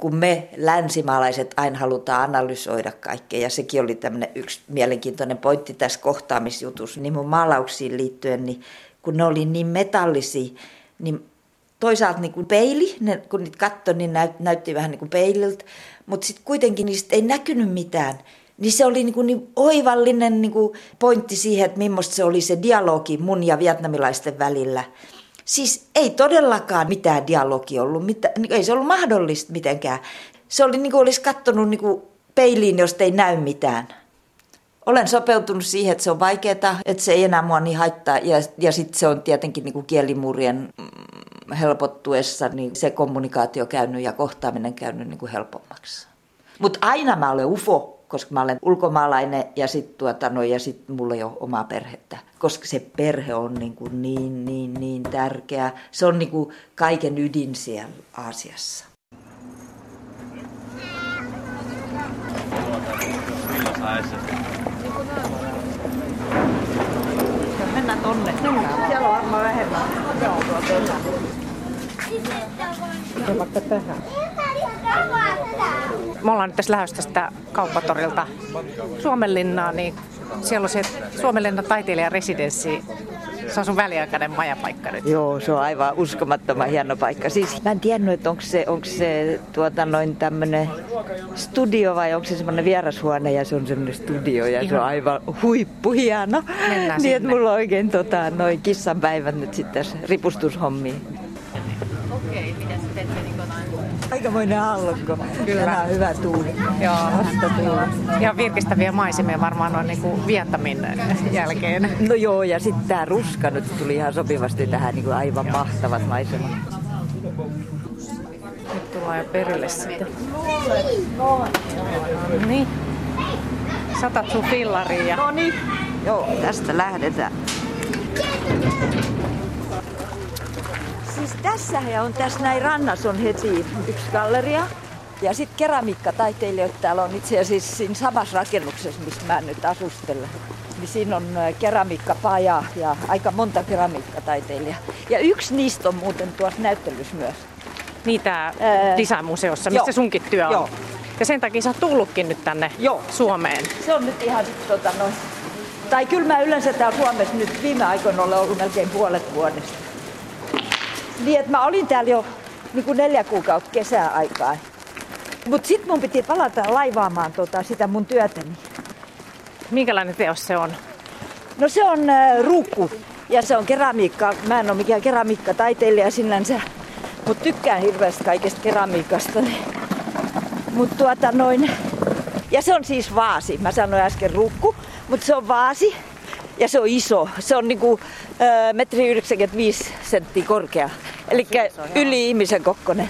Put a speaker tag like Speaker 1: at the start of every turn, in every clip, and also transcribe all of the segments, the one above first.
Speaker 1: kun me länsimaalaiset aina halutaan analysoida kaikkea, ja sekin oli tämmöinen yksi mielenkiintoinen pointti tässä kohtaamisjutussa, niin mun maalauksiin liittyen, niin kun ne oli niin metallisia, niin toisaalta niin kuin peili, ne, kun niitä katsoi, niin näyt, näytti vähän niin kuin peililtä, mutta sitten kuitenkin niistä ei näkynyt mitään. Niin se oli niin, kuin niin oivallinen niin kuin pointti siihen, että millaista se oli se dialogi mun ja vietnamilaisten välillä. Siis ei todellakaan mitään dialogi ollut, mitä, niin ei se ollut mahdollista mitenkään. Se oli niin kuin olisi katsonut niin kuin peiliin, josta ei näy mitään. Olen sopeutunut siihen, että se on vaikeaa, että se ei enää mua niin haittaa. Ja, ja sitten se on tietenkin niin kuin kielimurien mm, helpottuessa, niin se kommunikaatio käynyt ja kohtaaminen käynyt niin kuin helpommaksi. Mutta aina mä olen ufo, koska mä olen ulkomaalainen ja sitten tuota, no, sit mulla ei ole omaa perhettä. Koska se perhe on niin, kuin niin, niin, niin tärkeä. Se on niin kuin kaiken ydin siellä Aasiassa. Mennään tonne. Siellä on varmaan vähemmän. Joo, tuota.
Speaker 2: Vaikka tähän. Me ollaan nyt tässä lähdössä tästä kauppatorilta Suomenlinnaan, niin siellä on se Suomenlinnan taiteilijaresidenssi. Se on sun väliaikainen majapaikka nyt.
Speaker 1: Joo, se on aivan uskomattoman hieno paikka. Siis mä en tiennyt, että onko se, onko se tuota, noin tämmönen studio vai onko se semmoinen vierashuone ja se on semmoinen studio ja Ihan. se on aivan huippuhieno. Mennään niin, että mulla on oikein tota, noin kissanpäivät nyt sitten ripustushommiin. Okei, okay, mitä teette niin Aikamoinen allokko. Kyllä. Tänään on hyvä tuuli.
Speaker 2: Joo. Ja virkistäviä maisemia varmaan on niin Vietnamin jälkeen.
Speaker 1: No joo, ja sitten tämä ruska nyt tuli ihan sopivasti tähän niin kuin aivan joo. mahtavat maisemat.
Speaker 2: Nyt tullaan jo perille sitten. No niin. Satat sun fillariin ja...
Speaker 1: No niin. Joo, tästä lähdetään. Siis tässä on tässä näin rannassa on heti yksi galleria. Ja sitten keramiikkataiteilijoita täällä on itse asiassa siinä samassa rakennuksessa, missä mä nyt asustelen. Niin siinä on keramiikkapaja ja aika monta keramiikkataiteilijaa. Ja yksi niistä on muuten tuossa näyttelyssä myös.
Speaker 2: Niitä Design-museossa, missä sunkin työ on. Joo. Ja sen takia sä oot tullutkin nyt tänne Joo. Suomeen.
Speaker 1: Se on nyt ihan tota, noin. Tai kyllä mä yleensä täällä Suomessa nyt viime aikoina olen ollut melkein puolet vuodesta. Niin, että mä olin täällä jo niin kuin neljä kuukautta kesäaikaa. Mutta sitten mun piti palata laivaamaan tota, sitä mun työtäni.
Speaker 2: Minkälainen teos se on?
Speaker 1: No se on äh, ruukku ja se on keramiikka. Mä en ole mikään keramiikkataiteilija sinänsä, mutta tykkään hirveästi kaikesta keramiikasta. Mutta tuota noin, ja se on siis vaasi. Mä sanoin äsken ruukku, mutta se on vaasi ja se on iso. Se on niinku äh, metri 95 senttiä korkea. Eli yli ihmisen kokkonen.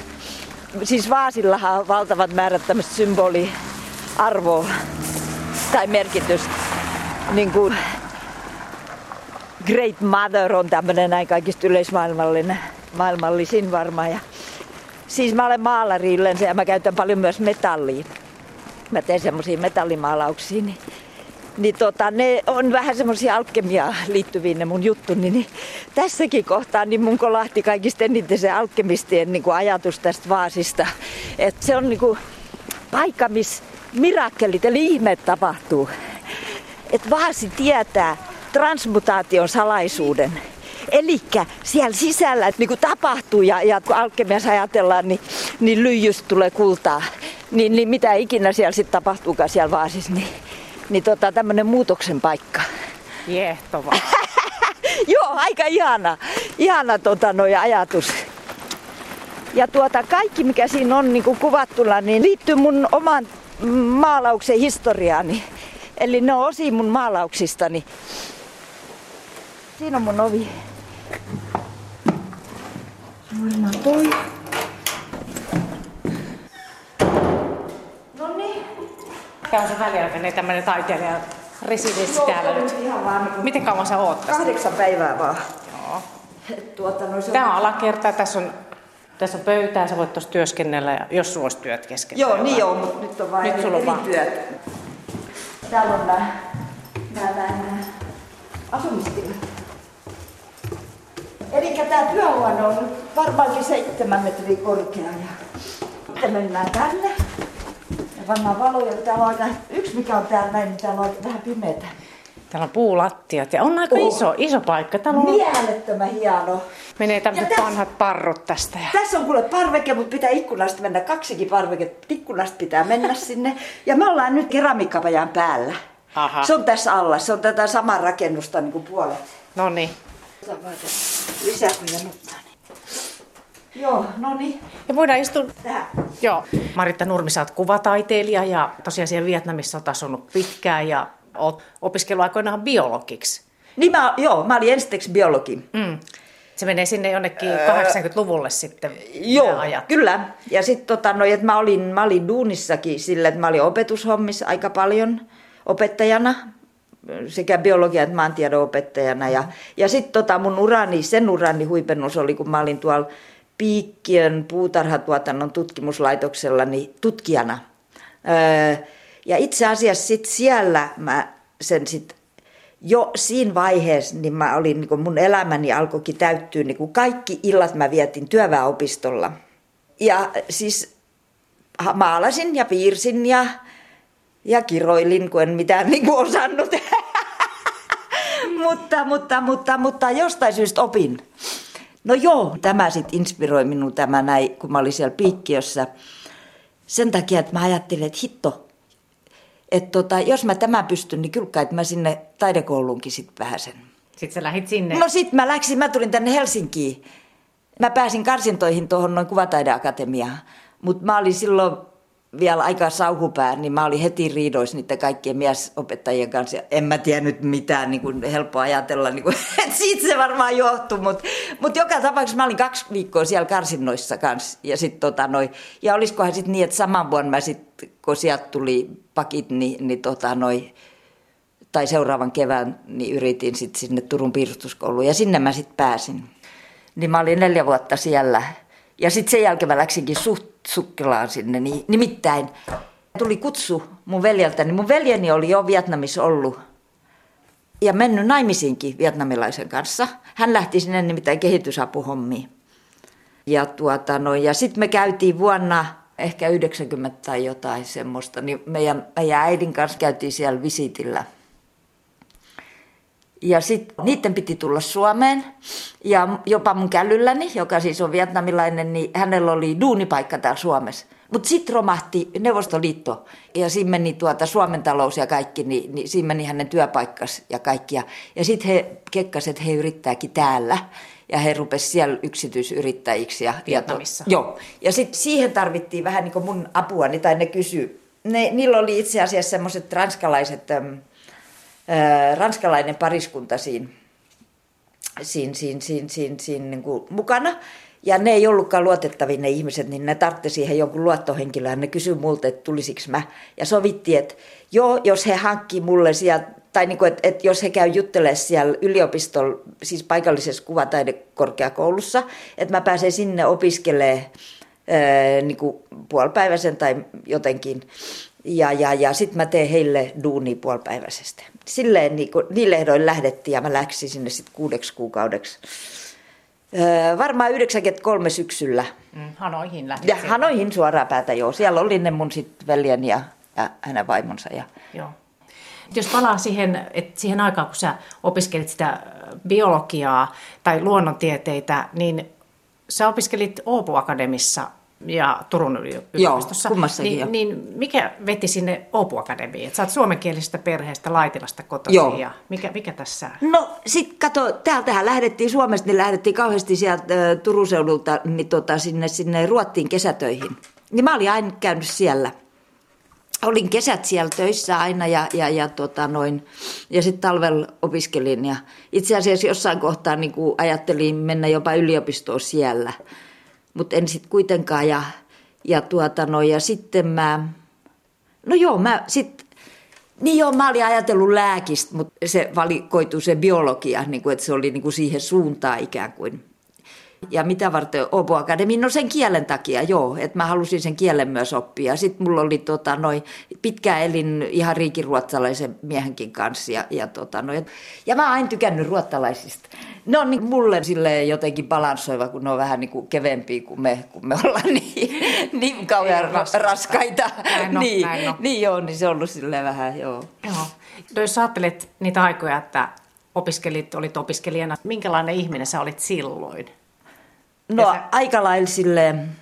Speaker 1: Siis vaasillahan on valtavat määrät tämmöistä symboliarvoa tai merkitystä. Niin kuin Great Mother on tämmöinen näin kaikista yleismaailmallinen, maailmallisin varmaan. Ja siis mä olen maalari yleensä ja mä käytän paljon myös metallia. Mä teen semmoisia metallimaalauksia, niin niin tota, ne on vähän semmoisia alkemia liittyviä ne mun juttuni. Niin tässäkin kohtaa niin mun kolahti kaikista eniten se alkemistien niin kuin ajatus tästä vaasista. Että se on niin kuin paikka, missä mirakkelit eli ihmeet tapahtuu. Että vaasi tietää transmutaation salaisuuden. Eli siellä sisällä, että niinku tapahtuu ja, ja kun alkemiassa ajatellaan, niin, niin lyijystä tulee kultaa. Niin, niin mitä ikinä siellä sitten tapahtuukaan siellä vaasissa, niin niin tota, tämmönen muutoksen paikka.
Speaker 2: Jehtova.
Speaker 1: Joo, aika ihana, ihana tota, noi ajatus. Ja tuota, kaikki mikä siinä on niin kuvattuna, niin liittyy mun oman maalauksen historiaani. Eli ne on osi mun maalauksistani. Siinä on mun ovi. Varmaan toi.
Speaker 2: Tämä on se väliaikainen tämmöinen taiteilija residenssi täällä nyt. Ihan vaan niin Miten kauan sä oot
Speaker 1: tässä? Kahdeksan päivää vaan. Joo.
Speaker 2: Tuota, no se Tämä on alakerta, tässä on tässä on pöytää, sä voit tuossa työskennellä, ja jos sulla olisi työt kesken.
Speaker 1: Joo, niin joo, mutta nyt on vain nyt sulla on vaan... työt. Täällä on nämä, nämä, nämä asumistilat. Eli tämä työhuone on varmaankin seitsemän metriä korkea. Ja sitten mennään tänne. Pannaan valoja. Täällä on aika, yksi mikä on täällä näin, niin täällä on vähän pimeätä.
Speaker 2: Täällä on puulattiat ja on aika oh. iso, iso paikka. Täällä on...
Speaker 1: Mielettömän hieno.
Speaker 2: Menee tämmöiset täs... vanhat parrut tästä. Ja...
Speaker 1: Tässä on kuule parveke, mutta pitää ikkunasta mennä. Kaksikin parveke. Ikkunasta pitää mennä sinne. Ja me ollaan nyt keramikkapajan päällä. Aha. Se on tässä alla. Se on tätä samaa rakennusta niin kuin puolet.
Speaker 2: No niin.
Speaker 1: Lisää kuin januttaa. Joo, no niin.
Speaker 2: Ja voidaan istua tähän. Joo. Maritta Nurmi, sä oot kuvataiteilija ja tosiaan siellä Vietnamissa oot asunut pitkään ja oot opiskellut aikoinaan biologiksi.
Speaker 1: Niin mä, joo, mä olin ensiksi biologi. Mm.
Speaker 2: Se menee sinne jonnekin 80-luvulle sitten.
Speaker 1: Joo, ajat. kyllä. Ja sitten tota, no, että mä olin, mä olin duunissakin sillä, että mä olin opetushommissa aika paljon opettajana sekä biologia että maantiedon opettajana. Ja, ja sitten tota mun urani, sen urani huipennus oli, kun mä olin tuolla Piikkiön puutarhatuotannon tutkimuslaitoksella niin tutkijana. Öö, ja itse asiassa sit siellä mä sen sit jo siinä vaiheessa, niin mä olin, niin kun mun elämäni alkoikin täyttyä, niin kun kaikki illat mä vietin työväenopistolla. Ja siis maalasin ja piirsin ja, ja kiroilin, kun en mitään niin kuin osannut. mutta, mutta, mutta, mutta jostain syystä opin. No joo, tämä sitten inspiroi minun tämä näin, kun mä olin siellä piikkiössä. Sen takia, että mä ajattelin, että hitto, että tota, jos mä tämän pystyn, niin kyllä että mä sinne taidekouluunkin sitten pääsen.
Speaker 2: Sitten sä lähit sinne?
Speaker 1: No sitten mä läksin, mä tulin tänne Helsinkiin. Mä pääsin karsintoihin tuohon noin kuvataideakatemiaan. Mutta mä olin silloin vielä aika sauhupää, niin mä olin heti riidoissa niiden kaikkien miesopettajien kanssa. En mä tiennyt mitään, niin kuin helppo ajatella, niin kuin, että siitä se varmaan johtui. Mutta mut joka tapauksessa mä olin kaksi viikkoa siellä karsinnoissa kanssa. Ja, sit, tota, noi, ja olisikohan sitten niin, että saman vuonna mä sitten, kun sieltä tuli pakit, niin, niin tota, noi, tai seuraavan kevään, niin yritin sitten sinne Turun piirustuskouluun. Ja sinne mä sitten pääsin. Niin mä olin neljä vuotta siellä. Ja sitten sen jälkeen mä läksinkin suht sukkelaan sinne. Niin, nimittäin tuli kutsu mun veljeltä, niin mun veljeni oli jo Vietnamissa ollut ja mennyt naimisiinkin vietnamilaisen kanssa. Hän lähti sinne nimittäin kehitysapuhommiin. Ja, tuota, no, ja sitten me käytiin vuonna ehkä 90 tai jotain semmoista, niin meidän, meidän äidin kanssa käytiin siellä visitillä – ja sitten niiden piti tulla Suomeen. Ja jopa mun källylläni, joka siis on vietnamilainen, niin hänellä oli duunipaikka täällä Suomessa. Mutta sitten romahti Neuvostoliitto ja siinä meni tuota Suomen talous ja kaikki, niin, niin siinä meni hänen työpaikkas ja kaikki. Ja, ja sitten he kekkasivat, että he yrittääkin täällä ja he rupesivat siellä yksityisyrittäjiksi. Ja,
Speaker 2: Vietnamissa.
Speaker 1: Ja, joo. Ja sitten siihen tarvittiin vähän niin kuin mun apuani, tai ne kysy. Ne, niillä oli itse asiassa semmoiset ranskalaiset... Äm, ranskalainen pariskunta siinä, siinä, siinä, siinä, siinä, siinä niin kuin mukana. Ja ne ei ollutkaan luotettavia ne ihmiset, niin ne tarvitsi siihen jonkun luottohenkilöä. Ne kysyi multa, että tulisiko mä. Ja sovittiin, että joo, jos he hankkii mulle sieltä, tai niin kuin, että, että jos he käy juttelemaan siellä yliopistolla, siis paikallisessa kuvataidekorkeakoulussa, että mä pääsen sinne opiskelemaan niin kuin puolipäiväisen tai jotenkin. Ja, ja, ja sitten mä teen heille duuni puolipäiväisesti. Silleen niin kuin, niille ehdoin lähdettiin ja mä läksin sinne sitten kuudeksi kuukaudeksi. Öö, varmaan 93 syksyllä.
Speaker 2: Mm, Hanoihin lähdit.
Speaker 1: Ja Hanoihin suoraan päätä, joo. Siellä oli ne mun sitten veljeni ja, ja hänen vaimonsa. Ja...
Speaker 2: Joo. Jos palaa siihen, että siihen aikaan, kun sä opiskelit sitä biologiaa tai luonnontieteitä, niin sä opiskelit Oopu Akademissa ja Turun yliopistossa.
Speaker 1: Joo, kummassakin
Speaker 2: niin, niin mikä veti sinne Oopu Akademiin? Et sä oot suomenkielisestä perheestä Laitilasta kotoisin. Joo. Ja mikä, mikä tässä?
Speaker 1: No sit kato, täältähän lähdettiin Suomesta, niin lähdettiin kauheasti sieltä Turun seudulta niin tota, sinne, sinne Ruottiin kesätöihin. Niin mä olin aina käynyt siellä. Olin kesät siellä töissä aina ja, ja, ja, tota noin, ja sitten talvella opiskelin. Ja itse asiassa jossain kohtaa niin ajattelin mennä jopa yliopistoon siellä – mutta en sitten kuitenkaan. Ja, ja, tuota, no, ja sitten mä, no joo, mä sitten, niin joo, mä olin ajatellut lääkistä, mutta se valikoitu se biologia, niin kuin, että se oli niin kuin siihen suuntaan ikään kuin. Ja mitä varten Obo Academy? No sen kielen takia, joo, että mä halusin sen kielen myös oppia. Sitten mulla oli tota, noi, pitkä elin ihan riikiruotsalaisen miehenkin kanssa. Ja, ja, tota, noi, ja mä aina tykännyt ruottalaisista. Ne on niin mulle sille jotenkin balanssoiva, kun ne on vähän niin kuin kevempiä kuin me, kun me ollaan niin, niin kauhean raskaita. raskaita.
Speaker 2: Näin on,
Speaker 1: niin,
Speaker 2: näin on.
Speaker 1: niin joo, niin se on ollut silleen vähän, joo.
Speaker 2: Joo. No jos ajattelet niitä aikoja, että opiskelit, olit opiskelijana, minkälainen ihminen sä olit silloin?
Speaker 1: No
Speaker 2: sä-
Speaker 1: aika lailla silleen,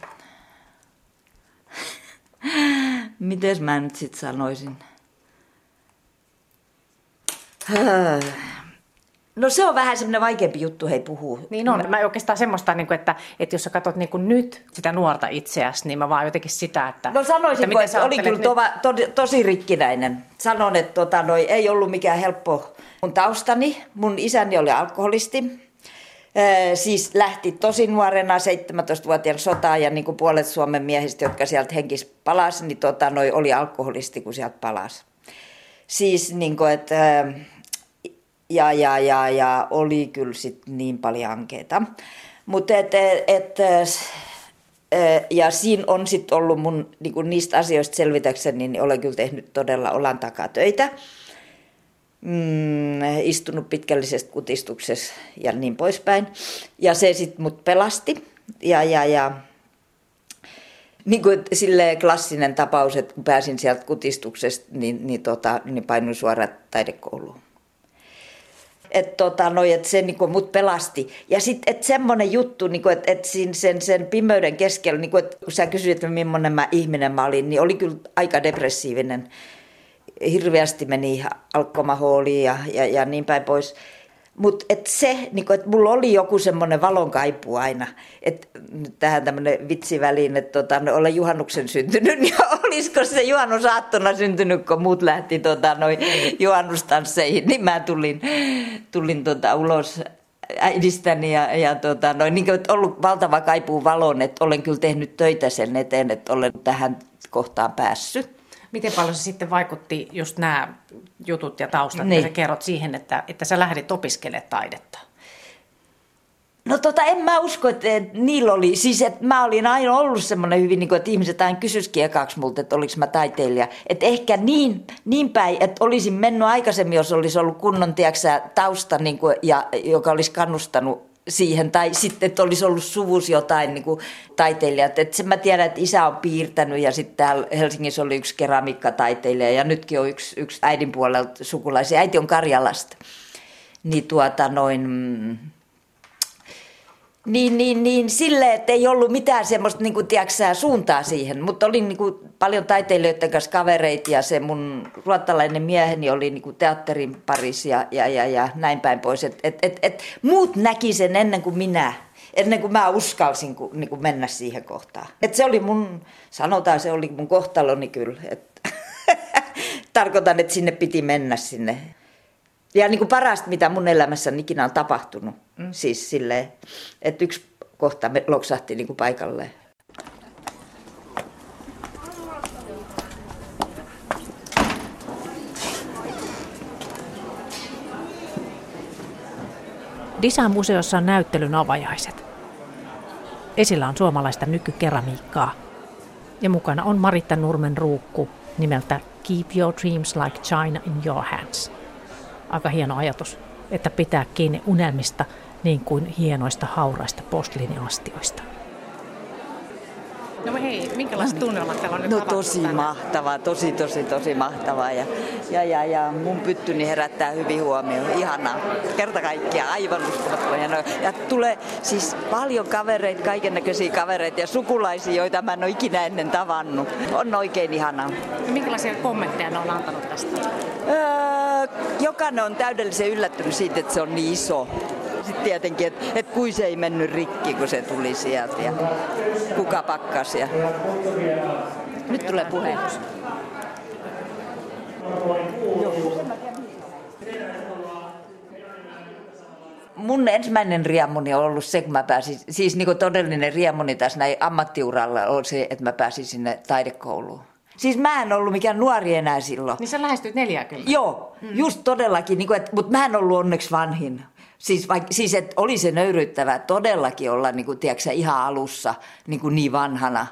Speaker 1: miten mä nyt sit sanoisin? No se on vähän semmoinen vaikeampi juttu, hei puhuu.
Speaker 2: Niin on. Mä oikeastaan semmoista, niin kuin, että, että jos sä katsot niin kuin nyt sitä nuorta itseäsi, niin mä vaan jotenkin sitä, että...
Speaker 1: No sanoisinko,
Speaker 2: miten
Speaker 1: että, että oli kyllä tova, to, tosi rikkinäinen. Sanon, että tota, noi, ei ollut mikään helppo mun taustani. Mun isäni oli alkoholisti. Ee, siis lähti tosi nuorena 17-vuotiaan sotaan ja niin kuin puolet Suomen miehistä, jotka sieltä henkis palasi, niin tota, noi oli alkoholisti, kun sieltä palasi. Siis niin kuin, että ää, ja, ja, ja, ja oli kyllä sit niin paljon ankeita. Mutta et, et, et, ja siinä on sitten ollut mun niinku niistä asioista selvitäkseni, niin olen kyllä tehnyt todella olan takaa töitä. Mm, istunut pitkällisestä kutistuksessa ja niin poispäin. Ja se sitten mut pelasti. Ja, ja, ja niin kuin silleen klassinen tapaus, että kun pääsin sieltä kutistuksesta, niin, niin, tota, niin painuin suoraan taidekouluun. Että tota, no, et se niinku mut pelasti. Ja sitten että semmoinen juttu, niinku, että et sen, sen pimeyden keskellä, niinku, että kun sä kysyit, että millainen mä ihminen mä olin, niin oli kyllä aika depressiivinen. Hirveästi meni alkomahooliin ja, ja, ja niin päin pois. Mutta et se, niinku, että mulla oli joku semmoinen valonkaipu aina. Nyt tähän tämmöinen vitsiväliin, että tota, no, olen juhannuksen syntynyt, niin olisiko se juhannusaattona syntynyt, kun muut lähti tota, noin juhannustansseihin, niin mä tulin, tulin tota, ulos äidistäni ja, ja tota, noin, niin kuin, ollut valtava kaipuu valon, että olen kyllä tehnyt töitä sen eteen, että olen tähän kohtaan päässyt.
Speaker 2: Miten paljon se sitten vaikutti just nämä jutut ja taustat, niin. Mitä sä kerrot siihen, että, että sä lähdit opiskelemaan taidetta?
Speaker 1: No tota, en mä usko, että että niillä oli, siis että mä olin aina ollut semmoinen hyvin, niin kuin, että ihmiset aina kysyisikin ekaksi multa, että oliko mä taiteilija. Että ehkä niin, niin päin, että olisin mennyt aikaisemmin, jos olisi ollut kunnon, tiedätkö, tausta, niin kuin, ja, joka olisi kannustanut siihen, tai sitten, että olisi ollut suvus jotain niin kuin taiteilijat. Että sen mä tiedän, että isä on piirtänyt ja sitten täällä Helsingissä oli yksi keramiikkataiteilija ja nytkin on yksi, yksi äidin puolelta sukulaisia. Äiti on Karjalasta. Niin tuota noin, mm, niin, niin, niin silleen, että ei ollut mitään semmoista niin kuin, tiedätkö, suuntaa siihen, mutta oli niin kuin, paljon taiteilijoiden kanssa kavereita ja se mun ruottalainen mieheni oli niin kuin, teatterin parissa ja, ja, ja, ja näin päin pois. Et, et, et, et, muut näki sen ennen kuin minä, ennen kuin mä uskalsin ku, niin kuin mennä siihen kohtaan. Et se oli mun, sanotaan se oli mun kohtaloni kyllä. Et, tarkoitan, että sinne piti mennä sinne ja niin kuin parasta, mitä mun elämässä ikinä on tapahtunut. Mm. Siis silleen, että yksi kohta me loksahti niin kuin paikalleen.
Speaker 2: Disan museossa on näyttelyn avajaiset. Esillä on suomalaista nykykeramiikkaa. Ja mukana on Maritta Nurmen ruukku nimeltä Keep Your Dreams Like China in Your Hands. Aika hieno ajatus, että pitää kiinni unelmista niin kuin hienoista hauraista postliiniastioista. No hei, minkälaiset tunnelmat täällä on nyt
Speaker 1: No tosi
Speaker 2: tänään?
Speaker 1: mahtavaa, tosi tosi tosi mahtavaa. Ja, ja, ja, ja mun pyttyni herättää hyvin huomioon. Ihanaa. Kerta kaikkiaan aivan uskomattoman. Ja tulee siis paljon kavereita, kaiken näköisiä kavereita ja sukulaisia, joita mä en ole ikinä ennen tavannut. On oikein ihanaa.
Speaker 2: Minkälaisia kommentteja ne on antanut tästä?
Speaker 1: Öö, jokainen on täydellisen yllättynyt siitä, että se on niin iso. Sitten tietenkin, että et kui se ei mennyt rikki, kun se tuli sieltä ja kuka pakkas. Ja... Nyt tulee puheenjohtaja. mun ensimmäinen riemuni on ollut se, kun mä pääsin, siis niin kuin todellinen riemuni tässä näin ammattiuralla on se, että mä pääsin sinne taidekouluun. Siis mä en ollut mikään nuori enää silloin.
Speaker 2: Niin sä lähestyt 40.
Speaker 1: Joo, just todellakin, niin kuin, että, mutta mä en ollut onneksi vanhin. Siis, vaik, siis että oli se nöyryyttävää todellakin olla niin kuin, tiedätkö, ihan alussa niin, kuin niin vanhana.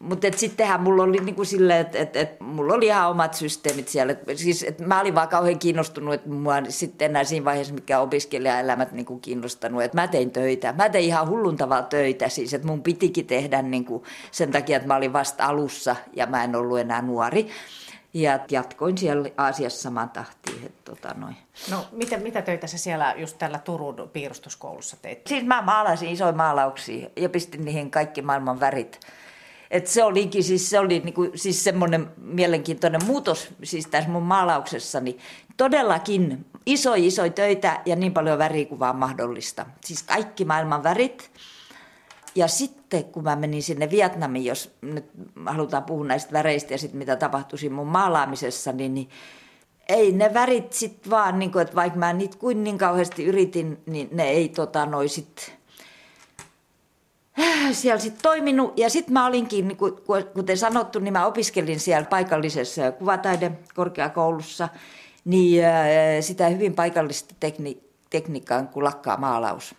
Speaker 1: Mutta sittenhän mulla oli niinku silleen, että et, et, mulla oli ihan omat systeemit siellä. Et, siis, et mä olin vaan kauhean kiinnostunut, että mua sitten enää siinä vaiheessa mikä opiskelijaelämät niinku kiinnostanut. Että mä tein töitä. Mä tein ihan hulluntavaa töitä siis, että mun pitikin tehdä niinku sen takia, että mä olin vasta alussa ja mä en ollut enää nuori. Ja jatkoin siellä Aasiassa saman tahtiin. Että, tota, noin.
Speaker 2: No, mitä, mitä töitä sä siellä just tällä Turun piirustuskoulussa teit?
Speaker 1: Siis mä maalasin isoja maalauksia ja pistin niihin kaikki maailman värit. Et se olikin siis, se oli niinku, siis semmoinen mielenkiintoinen muutos siis tässä mun maalauksessani. Todellakin iso iso töitä ja niin paljon vaan mahdollista. Siis kaikki maailman värit. Ja sitten kun mä menin sinne Vietnamiin, jos nyt halutaan puhua näistä väreistä ja sitten mitä tapahtui siinä mun maalaamisessa, niin, niin ei ne värit sitten vaan, niin kuin, että vaikka mä niitä kuin niin kauheasti yritin, niin ne ei tota, noi sit, siellä sitten toiminut. Ja sitten mä olinkin, niin kuin, kuten sanottu, niin mä opiskelin siellä paikallisessa kuvataidekorkeakoulussa, niin sitä hyvin paikallista tekni, tekniikkaa kuin lakkaa maalaus.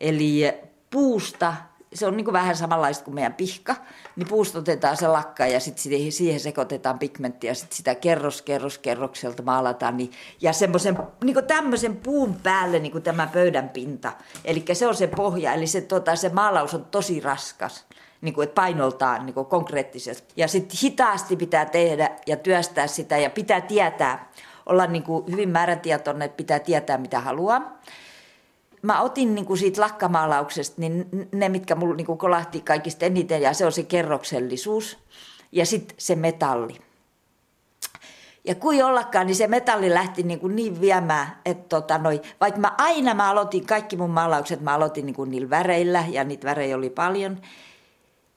Speaker 1: Eli puusta se on niin kuin vähän samanlaista kuin meidän pihka, niin puusta otetaan se lakka ja sitten siihen sekoitetaan pigmenttiä ja sitten sitä kerros, kerros, kerrokselta maalataan. Niin, ja semmoisen niin tämmöisen puun päälle niin kuin tämä pöydän pinta. Eli se on se pohja, eli se, tota, se maalaus on tosi raskas. Niin kuin, että painoltaan niin kuin konkreettisesti. Ja sitten hitaasti pitää tehdä ja työstää sitä ja pitää tietää, olla niin kuin hyvin määrätietoinen, että pitää tietää mitä haluaa mä otin niin kuin siitä lakkamaalauksesta niin ne, mitkä mulla niin kuin kolahti kaikista eniten, ja se on se kerroksellisuus ja sitten se metalli. Ja kuin ollakaan, niin se metalli lähti niin, kuin niin viemään, että tota noi, vaikka mä aina mä aloitin, kaikki mun maalaukset mä aloitin niin kuin niillä väreillä, ja niitä värejä oli paljon,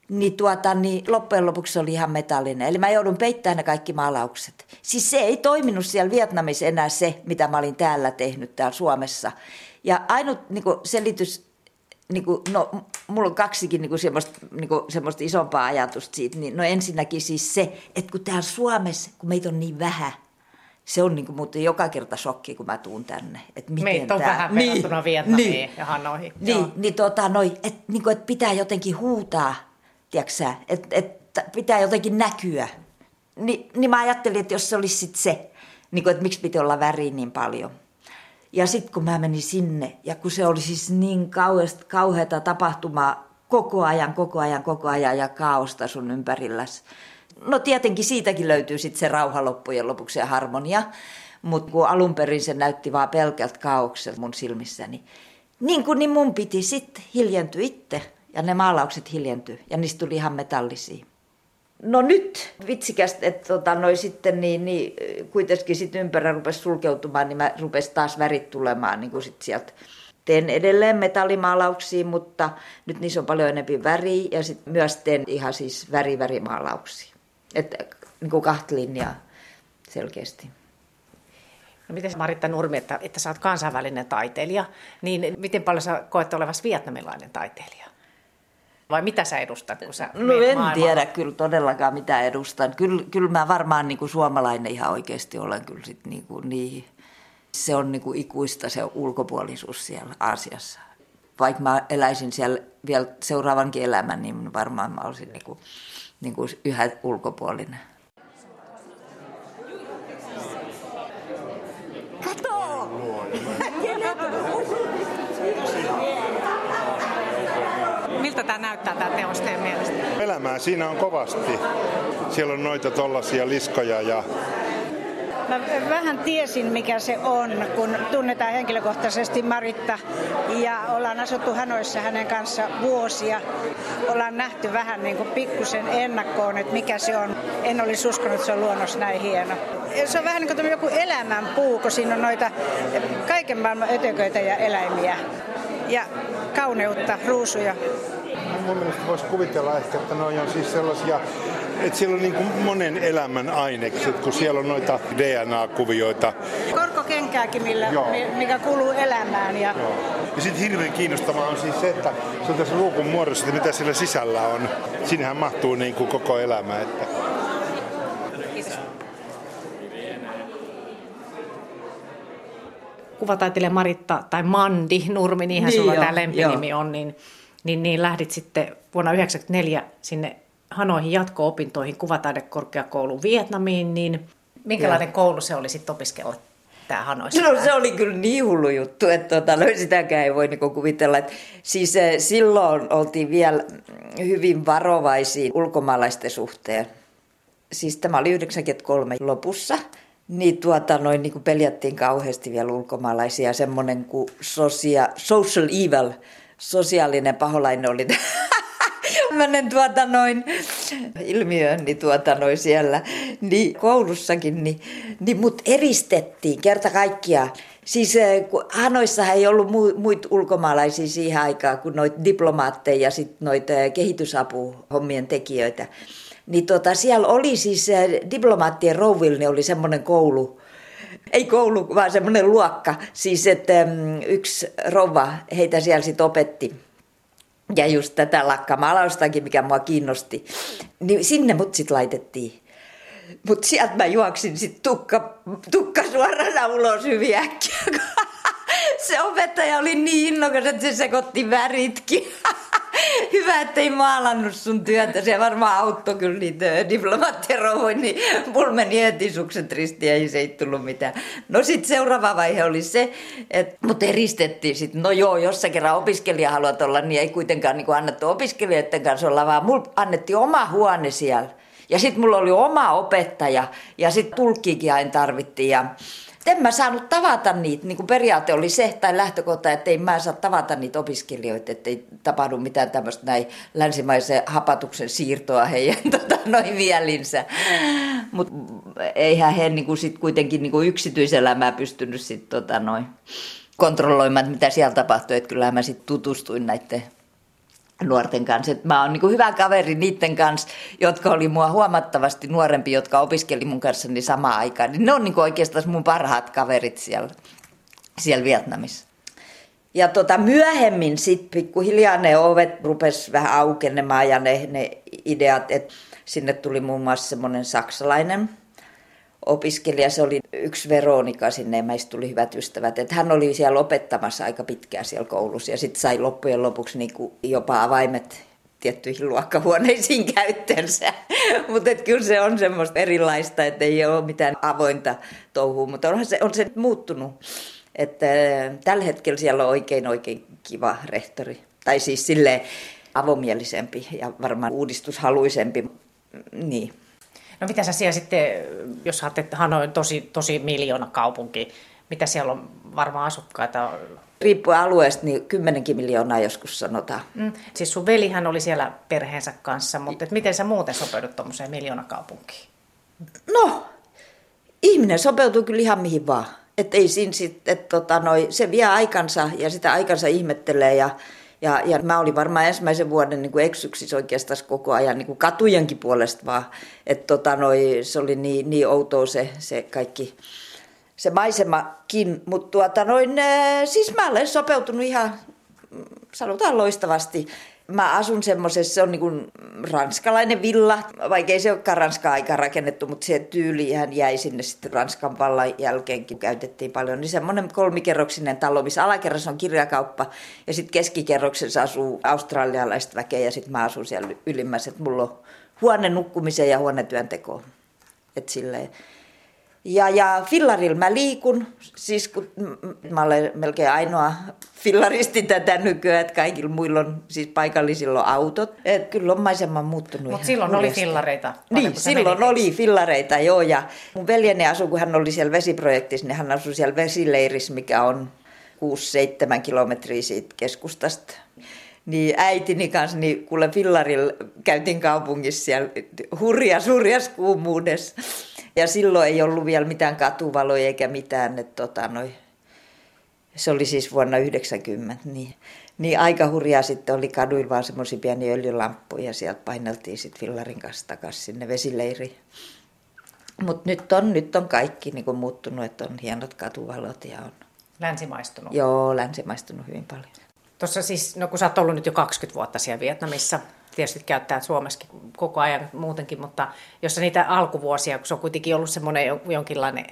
Speaker 1: niin, tuota, niin loppujen lopuksi se oli ihan metallinen. Eli mä joudun peittämään ne kaikki maalaukset. Siis se ei toiminut siellä Vietnamissa enää se, mitä mä olin täällä tehnyt täällä Suomessa. Ja ainut niin kuin selitys, niin kuin, no mulla on kaksikin niin kuin semmoista, niin kuin, semmoista isompaa ajatusta siitä. Niin, no ensinnäkin siis se, että kun täällä Suomessa, kun meitä on niin vähän, se on niin kuin, muuten joka kerta shokki, kun mä tuun tänne.
Speaker 2: Että miten Meitä on tää... vähän niin, verrattuna Vietnamiin niin, ja Hanoihin.
Speaker 1: Niin, niin tota, noi, että niin kuin, et pitää jotenkin huutaa, tiedätkö että et, pitää jotenkin näkyä. Ni, niin mä ajattelin, että jos se olisi sit se, niin kuin, että miksi piti olla väriä niin paljon – ja sitten kun mä menin sinne, ja kun se oli siis niin kauheata tapahtumaa koko ajan, koko ajan, koko ajan ja kaaosta sun ympärilläs. No tietenkin siitäkin löytyy sitten se rauha loppujen lopuksi ja harmonia, mutta kun alun perin se näytti vaan pelkältä kaaukselta mun silmissäni, niin kun niin mun piti sitten hiljentyä itse ja ne maalaukset hiljentyi ja niistä tuli ihan metallisia. No nyt vitsikästä, että tota, noi sitten niin, niin, kuitenkin sit ympärä rupesi sulkeutumaan, niin mä rupesin taas värit tulemaan niin kuin sit sieltä. Teen edelleen metallimaalauksia, mutta nyt niissä on paljon enemmän väriä ja sitten myös teen ihan siis väri-värimaalauksia. Että niin kuin kahta linjaa selkeästi.
Speaker 2: No miten Maritta Nurmi, että, että sä oot kansainvälinen taiteilija, niin miten paljon sä koet olevasi vietnamilainen taiteilija? Vai mitä sä edustat, kun sä
Speaker 1: No en maailmalla? tiedä kyllä todellakaan mitä edustan. Kyllä, kyllä mä varmaan niin kuin suomalainen ihan oikeasti olen kyllä sit niin, kuin niin. Se on niin kuin ikuista se ulkopuolisuus siellä Aasiassa. Vaikka mä eläisin siellä vielä seuraavankin elämän, niin varmaan mä olisin niin kuin, niin kuin yhä ulkopuolinen.
Speaker 3: Kato!
Speaker 2: Miltä tämä näyttää tämä teos teidän mielestä?
Speaker 3: Elämää siinä on kovasti. Siellä on noita tollasia liskoja ja
Speaker 4: Mä vähän tiesin, mikä se on, kun tunnetaan henkilökohtaisesti Maritta ja ollaan asuttu Hanoissa hänen kanssa vuosia. Ollaan nähty vähän niin kuin pikkusen ennakkoon, että mikä se on. En olisi uskonut, että se on luonnos näin hieno. Se on vähän niin kuin joku elämän puu, kun siinä on noita kaiken maailman ötököitä ja eläimiä. Ja kauneutta, ruusuja.
Speaker 3: Mun mielestä voisi kuvitella ehkä, että ne on siis sellaisia että siellä on niin kuin monen elämän ainekset, kun siellä on noita DNA-kuvioita.
Speaker 4: Korkokenkääkin, millä, mikä kuuluu elämään. Ja,
Speaker 3: ja sitten hirveän kiinnostavaa on siis se, että se on tässä luukun muodossa, että mitä siellä sisällä on. Sinnehän mahtuu niin kuin koko elämä. Että...
Speaker 2: Kuvataiteilija Maritta tai Mandi Nurmi, niinhän niin sulla tämä lempinimi joo. on, niin, niin, niin lähdit sitten vuonna 1994 sinne Hanoihin jatko-opintoihin kuvataidekorkeakouluun Vietnamiin, niin minkälainen Joo. koulu se oli sitten opiskella tämä Hanoissa?
Speaker 1: No se oli kyllä niin hullu juttu, että tota, no, sitäkään ei voi niinku kuvitella. Että, siis eh, silloin oltiin vielä hyvin varovaisia ulkomaalaisten suhteen. Siis tämä oli 93 lopussa niin, tuota, noin niin kuin peljattiin kauheasti vielä ulkomaalaisia. Semmoinen kuin sosia, social evil, sosiaalinen paholainen oli tämmöinen tuota noin ilmiö niin tuota noin siellä niin koulussakin, niin, niin mut eristettiin kerta kaikkiaan. Siis eh, Hanoissa ei ollut muita ulkomaalaisia siihen aikaan kuin noita diplomaatteja ja sitten noita eh, kehitysapuhommien tekijöitä. Niin tota, siellä oli siis äh, diplomaattien rouville oli semmoinen koulu, ei koulu, vaan semmoinen luokka. Siis että ähm, yksi rouva heitä siellä sitten opetti. Ja just tätä lakkamalaustakin, mikä mua kiinnosti. Niin sinne mut sitten laitettiin. Mutta sieltä mä juoksin sitten tukka, tukka suorana ulos hyvin äkkiä. Se opettaja oli niin innokas, että se sekoitti väritkin. Hyvä, ettei maalannut sun työtä. Se varmaan auttoi kyllä niitä diplomaattirouvoja, niin mulla meni heti sukset ristiin ei se ei tullut mitään. No sitten seuraava vaihe oli se, että mut eristettiin sitten. No joo, jos sä kerran opiskelija haluat olla, niin ei kuitenkaan niin annettu opiskelijoiden kanssa olla, vaan mulla annettiin oma huone siellä. Ja sitten mulla oli oma opettaja ja sitten tulkkiikin aina tarvittiin. Ja en mä saanut tavata niitä, niin kuin periaate oli se, tai lähtökohta, että ei mä saa tavata niitä opiskelijoita, että ei tapahdu mitään tämmöistä näin länsimaisen hapatuksen siirtoa heidän tota, noin mielinsä. Mutta eihän he niin kuin sit kuitenkin niin kuin yksityiselämää pystynyt sit, tota, noin kontrolloimaan, mitä siellä tapahtui. Että kyllähän mä sitten tutustuin näiden nuorten kanssa. Et mä oon niin hyvä kaveri niiden kanssa, jotka oli mua huomattavasti nuorempi, jotka opiskeli mun kanssa niin samaan aikaan. Niin ne on niin oikeastaan mun parhaat kaverit siellä, siellä Vietnamissa. Ja tota, myöhemmin sitten pikkuhiljaa ne ovet rupes vähän aukenemaan ja ne, ne ideat, että sinne tuli muun muassa semmoinen saksalainen opiskelija, se oli yksi Veronika sinne, meistä tuli hyvät ystävät, että hän oli siellä opettamassa aika pitkään siellä koulussa ja sitten sai loppujen lopuksi niin kuin jopa avaimet tiettyihin luokkahuoneisiin käyttöönsä. mutta kyllä se on semmoista erilaista, että ei ole mitään avointa touhua, mutta onhan se, on se muuttunut. Että tällä hetkellä siellä on oikein oikein kiva rehtori. Tai siis sille avomielisempi ja varmaan uudistushaluisempi. Niin.
Speaker 2: No mitä sä siellä sitten, jos ajattelet, että Hanoi on tosi, tosi miljoona kaupunki, mitä siellä on varmaan asukkaita?
Speaker 1: Riippuen alueesta, niin kymmenenkin miljoonaa joskus sanotaan. Mm.
Speaker 2: Siis sun velihän oli siellä perheensä kanssa, mutta et miten sä muuten sopeudut tuommoiseen miljoonakaupunkiin?
Speaker 1: No, ihminen sopeutuu kyllä ihan mihin vaan. Että ei siinä sit, et tota noi, se vie aikansa ja sitä aikansa ihmettelee ja ja, ja mä olin varmaan ensimmäisen vuoden niin kuin eksyksissä oikeastaan koko ajan niin kuin katujenkin puolesta vaan. Että tota, se oli niin, niin outoa se, se kaikki, se maisemakin. Mutta tuota, noin, siis mä olen sopeutunut ihan, sanotaan loistavasti mä asun semmoisessa, se on niin kuin ranskalainen villa, vaikka ei se olekaan Ranskan aika rakennettu, mutta se tyyli ihan jäi sinne sitten Ranskan vallan jälkeenkin käytettiin paljon. Niin semmoinen kolmikerroksinen talo, missä alakerrassa on kirjakauppa ja sitten keskikerroksessa asuu australialaiset väkeä ja sitten mä asun siellä ylimmässä. että mulla on huone nukkumiseen ja huone työntekoon. Et silleen. Ja, ja fillarilla mä liikun, siis kun mä olen melkein ainoa fillaristi tätä nykyään, että kaikilla muilla on siis paikallisilla on autot. Et kyllä on maisema muuttunut
Speaker 2: Mutta silloin hurjasti. oli fillareita.
Speaker 1: Niin, silloin menit. oli fillareita, joo. Ja mun veljeni asui, kun hän oli siellä vesiprojektissa, niin hän asui siellä vesileirissä, mikä on 6-7 kilometriä siitä keskustasta. Niin äitini kanssa, niin kuule fillarilla käytiin kaupungissa siellä hurjas, hurjas kuumuudessa. Ja silloin ei ollut vielä mitään katuvaloja eikä mitään, että tota, noi, se oli siis vuonna 90, niin, niin aika hurjaa sitten oli kaduilla vaan semmoisia pieniä öljylamppuja ja sieltä paineltiin sitten fillarin kanssa takaisin sinne vesileiriin. Mutta nyt on, nyt on kaikki niin muuttunut, että on hienot katuvalot ja on...
Speaker 2: Länsimaistunut?
Speaker 1: Joo, länsimaistunut hyvin paljon.
Speaker 2: Tuossa siis, no kun sä oot ollut nyt jo 20 vuotta siellä Vietnamissa, tietysti käyttää Suomessakin koko ajan muutenkin, mutta jos niitä alkuvuosia, kun se on kuitenkin ollut semmoinen jonkinlainen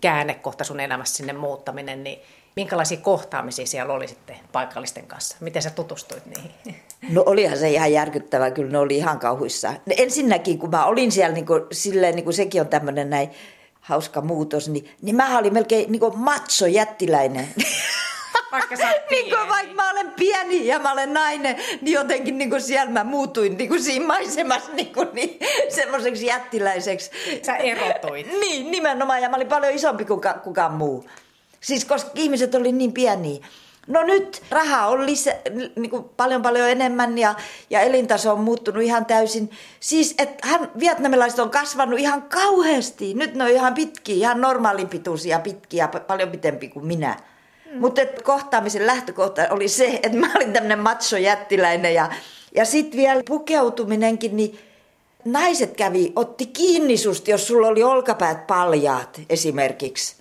Speaker 2: käännekohta sun elämässä sinne muuttaminen, niin minkälaisia kohtaamisia siellä oli sitten paikallisten kanssa? Miten sä tutustuit niihin?
Speaker 1: No olihan se ihan järkyttävä, kyllä ne oli ihan kauhuissa. Ensinnäkin, kun mä olin siellä, niin kuin, silleen, niin kuin sekin on tämmöinen näin hauska muutos, niin, niin mä olin melkein niin macho jättiläinen.
Speaker 2: Vaikka sä
Speaker 1: niin kuin, vaikka mä olen pieni ja mä olen nainen, niin jotenkin niin kuin siellä mä muutuin niin kuin siinä maisemassa niin kuin, niin, semmoiseksi jättiläiseksi.
Speaker 2: Sä erotuit.
Speaker 1: niin, nimenomaan. Ja mä olin paljon isompi kuin kukaan muu. Siis koska ihmiset oli niin pieniä. No nyt raha on lisä, niin kuin paljon paljon enemmän ja, ja elintaso on muuttunut ihan täysin. Siis että hän, vietnamilaiset on kasvanut ihan kauheasti. Nyt ne on ihan pitkiä, ihan normaalin pituisia pitkiä, paljon pitempi kuin minä. Mm. Mutta kohtaamisen lähtökohta oli se, että mä olin tämmöinen macho jättiläinen ja, ja sitten vielä pukeutuminenkin, niin naiset kävi, otti kiinni susta, jos sulla oli olkapäät paljaat esimerkiksi.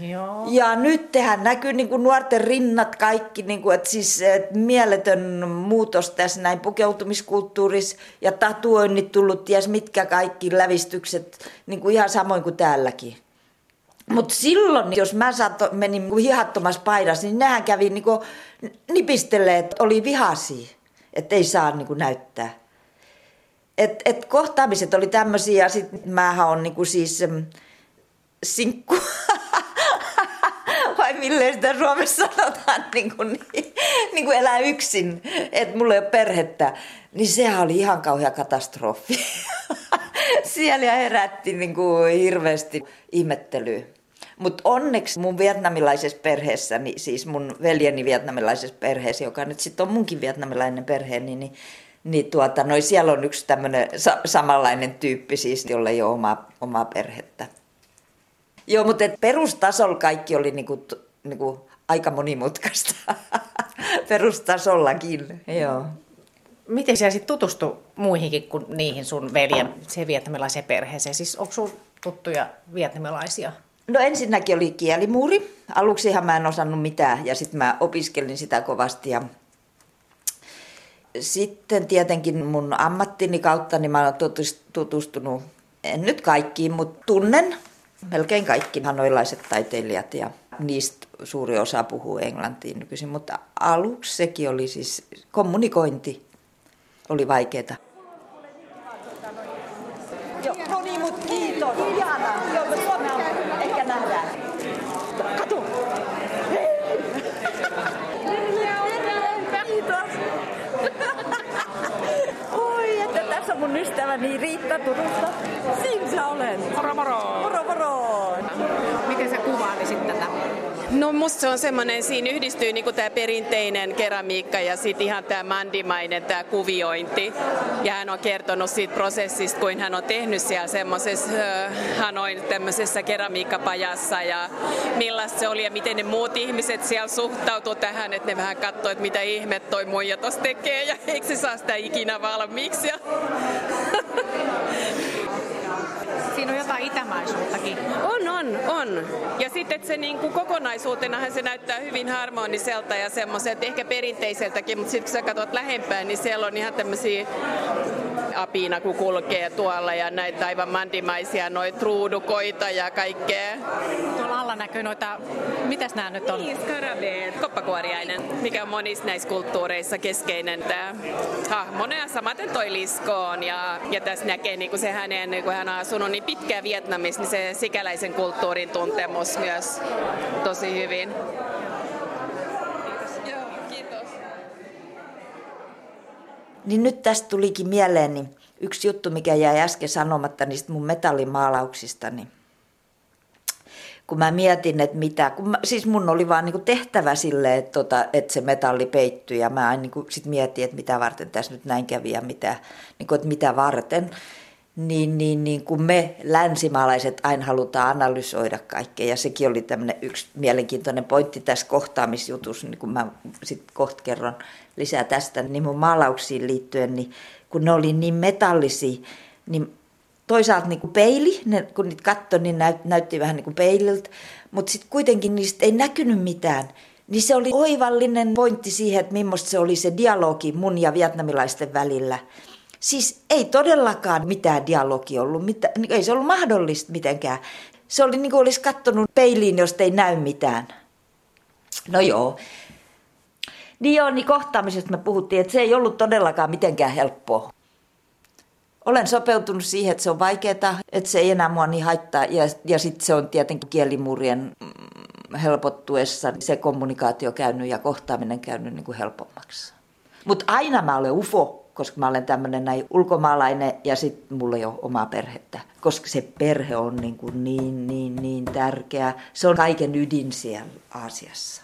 Speaker 2: Joo.
Speaker 1: Ja nyt tehän näkyy niin kuin nuorten rinnat kaikki, niin kuin, että siis että mieletön muutos tässä näin pukeutumiskulttuurissa ja tatuoinnit tullut, ties mitkä kaikki lävistykset, niin kuin ihan samoin kuin täälläkin. Mutta silloin, jos mä saato, menin niinku hihattomassa paidassa, niin nehän kävi niin nipistelee, että oli vihasi, että ei saa niin kuin näyttää. Et, et kohtaamiset oli tämmöisiä ja sitten mähän on niin kuin siis mm, sinkku. vai millä sitä Suomessa sanotaan, niin kuin, niin, niin kuin elää yksin, että mulla ei ole perhettä, niin sehän oli ihan kauhea katastrofi. Siellä herätti niin kuin hirveästi ihmettelyä. Mutta onneksi mun vietnamilaisessa perheessä, niin siis mun veljeni vietnamilaisessa perheessä, joka nyt sitten on munkin vietnamilainen perhe, niin, niin, niin tuota, noi siellä on yksi tämmöinen sa- samanlainen tyyppi siis, jolla ei ole omaa, omaa perhettä. Joo, mutta et perustasolla kaikki oli niinku, niinku aika monimutkaista. Perustasollakin, joo.
Speaker 2: Miten siellä sitten tutustui muihinkin kuin niihin sun veljen, se vietnamilaiseen perheeseen? Siis onko sun tuttuja vietnamilaisia?
Speaker 1: No ensinnäkin oli kielimuuri. Aluksihan mä en osannut mitään ja sitten mä opiskelin sitä kovasti ja sitten tietenkin mun ammattini kautta niin mä olen tutustunut, en nyt kaikkiin, mutta tunnen melkein kaikki hanoilaiset taiteilijat ja niistä suuri osa puhuu englantiin nykyisin, mutta aluksi sekin oli siis, kommunikointi oli vaikeaa. Joo, no niin, mutta kiitos. Ihanaa. Joo, me Suomea ehkä nähdään. Katu! Kiitos. Oi, että tässä on mun ystäväni Riitta Turusta. Siinä sä olen.
Speaker 2: Moro moro!
Speaker 1: Moro moro!
Speaker 2: Miten sä kuvailisit tätä?
Speaker 5: No musta se on semmoinen, siinä yhdistyy niinku tämä perinteinen keramiikka ja sitten ihan tämä mandimainen tämä kuviointi. Ja hän on kertonut siitä prosessista, kuin hän on tehnyt siellä semmoisessa Hanoin tämmöisessä keramiikkapajassa ja millaista se oli ja miten ne muut ihmiset siellä suhtautuu tähän, että ne vähän katsoo, että mitä ihme toi muija tossa tekee ja eikö se saa sitä ikinä valmiiksi. Ja
Speaker 2: Siinä on jotain itämaisuuttakin.
Speaker 5: On, on, on. Ja sitten se niin kuin kokonaisuutenahan se näyttää hyvin harmoniselta ja semmoiselta ehkä perinteiseltäkin, mutta sitten kun sä katsot lähempään, niin siellä on ihan tämmöisiä apina, kun kulkee tuolla ja näitä aivan mandimaisia noita ruudukoita ja kaikkea.
Speaker 2: Tuolla alla näkyy noita, mitäs nämä nyt on?
Speaker 5: Niin, skarabeet, koppakuoriainen, mikä on monissa näissä kulttuureissa keskeinen tämä hahmona ja samaten toi liskoon ja, ja tässä näkee niin kuin se hänen, kun hän on asunut niin pitkään Vietnamissa, niin se sikäläisen kulttuurin tuntemus myös tosi hyvin. Joo, kiitos.
Speaker 1: Niin nyt tästä tulikin mieleeni yksi juttu, mikä jäi äsken sanomatta niistä mun metallimaalauksistani. Kun mä mietin, että mitä, kun mä, siis mun oli vaan niinku tehtävä sille, että, tota, että se metalli peittyi ja mä niinku sit mietin, että mitä varten tässä nyt näin kävi ja mitä, niinku, että mitä varten. Niin, niin, niin kun me länsimaalaiset aina halutaan analysoida kaikkea ja sekin oli tämmöinen yksi mielenkiintoinen pointti tässä kohtaamisjutussa, niin kun mä sitten kohta kerron lisää tästä, niin mun maalauksiin liittyen, niin kun ne oli niin metallisia, niin toisaalta niin kuin peili, ne, kun niitä katsoi, niin näyt, näytti vähän niin kuin peililtä, mutta sitten kuitenkin niistä ei näkynyt mitään. Niin se oli oivallinen pointti siihen, että millaista se oli se dialogi mun ja vietnamilaisten välillä. Siis ei todellakaan mitään dialogi ollut, mitä, ei se ollut mahdollista mitenkään. Se oli niin kuin olisi katsonut peiliin, josta ei näy mitään. No joo. Niin joo, niin kohtaamisesta me puhuttiin, että se ei ollut todellakaan mitenkään helppoa. Olen sopeutunut siihen, että se on vaikeaa, että se ei enää mua niin haittaa. Ja, ja sitten se on tietenkin kielimurien mm, helpottuessa se kommunikaatio käynyt ja kohtaaminen käynyt niin kuin helpommaksi. Mutta aina mä olen ufo, koska mä olen tämmöinen näin ulkomaalainen ja sitten mulla ei ole omaa perhettä. Koska se perhe on niin, kuin niin, niin, niin tärkeä. Se on kaiken ydin siellä Aasiassa.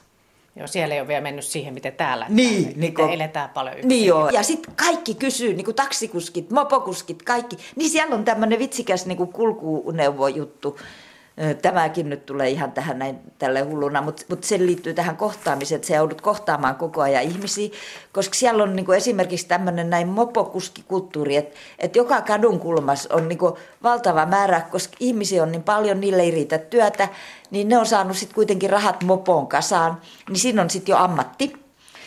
Speaker 2: Joo, siellä ei ole vielä mennyt siihen, miten täällä.
Speaker 1: Niin,
Speaker 2: täällä,
Speaker 1: niin kun,
Speaker 2: eletään paljon yksin.
Speaker 1: Niin joo. Ja sitten kaikki kysyy, niin kuin taksikuskit, mopokuskit, kaikki. Niin siellä on tämmöinen vitsikäs niin kuin kulkuneuvojuttu. Tämäkin nyt tulee ihan tähän näin tälle hulluna, mutta, mutta se liittyy tähän kohtaamiseen, että sä joudut kohtaamaan koko ajan ihmisiä, koska siellä on niin kuin esimerkiksi tämmöinen näin mopokuskikulttuuri, että, että joka kadun kulmas on niin kuin valtava määrä, koska ihmisiä on niin paljon, niille ei riitä työtä, niin ne on saanut sitten kuitenkin rahat mopoon kasaan, niin siinä on sitten jo ammatti.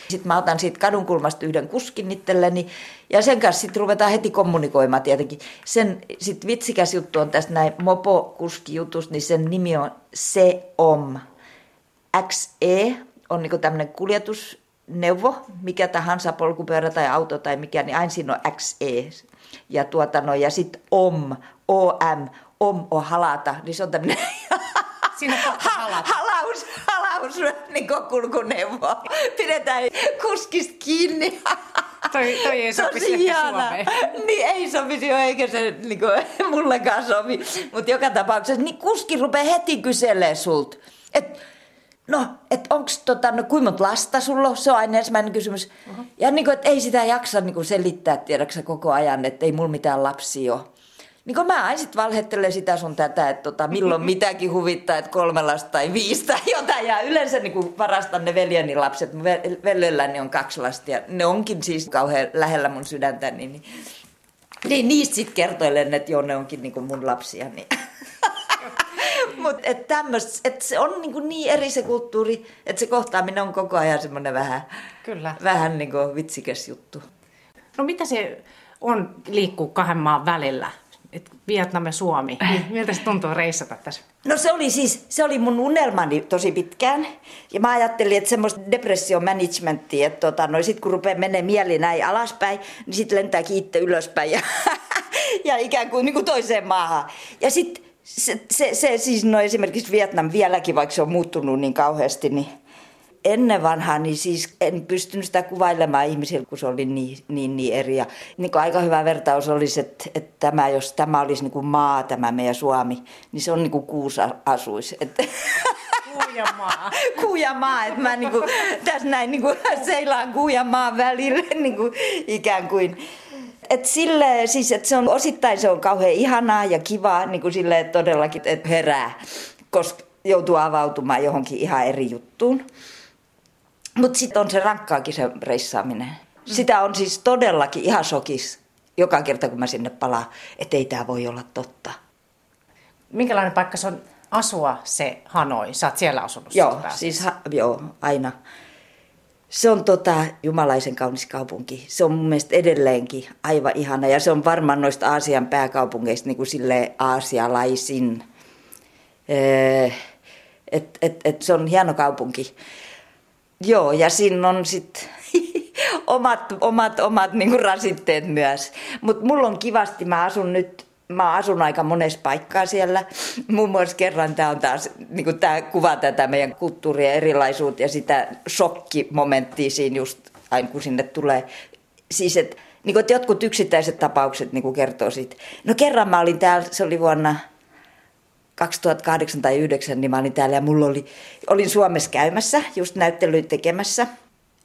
Speaker 1: Sitten mä otan siitä kadunkulmasta yhden kuskin itselleni ja sen kanssa sitten ruvetaan heti kommunikoimaan tietenkin. Sen sitten vitsikäs juttu on tässä näin mopo-kuski-jutus, niin sen nimi on SEOM. XE on niinku tämmöinen kuljetusneuvo, mikä tahansa polkupyörä tai auto tai mikä, niin aina siinä on XE. Ja, tuota no, ja sitten OM, OM, OM on halata, niin se on tämmöinen
Speaker 2: Siinä on
Speaker 1: ha- halaus, halaus niin kulkuneuvo. Pidetään kuskista kiinni.
Speaker 2: Toi, toi ei sopisi Suomeen.
Speaker 1: Niin ei sopisi jo, eikä se niin kuin, mullekaan sovi. Mutta joka tapauksessa niin kuski rupeaa heti kyselee sulta. Että no, että onko tota, no kuinka monta lasta sulla on? Se on aina ensimmäinen kysymys. Uh-huh. Ja niin kuin, että ei sitä jaksa niin kuin selittää, tiedäksä, koko ajan, että ei mulla mitään lapsia ole. Niin kun mä aina sitten valhettelen sitä sun tätä, että tota, milloin mitäkin huvittaa, että kolme lasta tai viisi tai jotain. Ja yleensä niin varastan ne veljeni lapset. Veljelläni on kaksi lasta ja ne onkin siis kauhean lähellä mun sydäntä. Niin, niin, niin niistä sitten kertoilen, että joo, ne onkin niin mun lapsia. Niin. Mutta et et se on niin, niin eri se kulttuuri, että se kohtaaminen on koko ajan semmoinen vähän,
Speaker 2: Kyllä.
Speaker 1: vähän niin vitsikäs juttu.
Speaker 2: No mitä se on liikkuu kahden maan välillä? Et Vietnam ja Suomi. Niin miltä se tuntuu reissata tässä?
Speaker 1: No se oli siis, se oli mun unelmani tosi pitkään. Ja mä ajattelin, että semmoista depression managementtia, että tota, no sit kun rupeaa menee mieli näin alaspäin, niin sit lentää kiitte ylöspäin ja, ja ikään kuin, niin kuin toiseen maahan. Ja sitten se, se, se, siis no esimerkiksi Vietnam vieläkin, vaikka se on muuttunut niin kauheasti, niin ennen vanhaa, niin siis en pystynyt sitä kuvailemaan ihmisille, kun se oli niin, niin, niin eri. Ja niin kuin aika hyvä vertaus olisi, että, että tämä, jos tämä olisi niin kuin maa, tämä meidän Suomi, niin se on niin kuin kuusi asuisi. Että...
Speaker 2: Kuujamaa.
Speaker 1: Kuujamaa, että mä niin kuin, tässä näin niin kuin seilaan Kuujamaan välille niin kuin ikään kuin. Et sille, siis, että se on, osittain se on kauhean ihanaa ja kivaa, niin kuin sille, todellakin että herää, koska joutuu avautumaan johonkin ihan eri juttuun. Mutta sitten on se rankkaakin se reissaaminen. Sitä on siis todellakin ihan shokis joka kerta, kun mä sinne palaan, että ei tämä voi olla totta.
Speaker 2: Minkälainen paikka se on asua se Hanoi? Sä oot siellä asunut
Speaker 1: Joo, siis ha, joo, aina. Se on tota, jumalaisen kaunis kaupunki. Se on mun mielestä edelleenkin aivan ihana. Ja se on varmaan noista Aasian pääkaupungeista niin kuin sille aasialaisin. Et, et, et se on hieno kaupunki. Joo, ja siinä on sitten omat, omat, omat niinku rasitteet myös. Mutta mulla on kivasti, mä asun nyt mä asun aika monessa paikkaa siellä. Muun muassa kerran tämä on taas, niin tämä kuvaa tätä meidän kulttuuria erilaisuutta ja sitä shokkimomenttia siinä just aina kun sinne tulee. Siis että niin että jotkut yksittäiset tapaukset niin kertoo siitä. No kerran mä olin täällä, se oli vuonna 2008 tai 2009, niin mä olin täällä ja mulla oli, olin Suomessa käymässä, just näyttelyä tekemässä.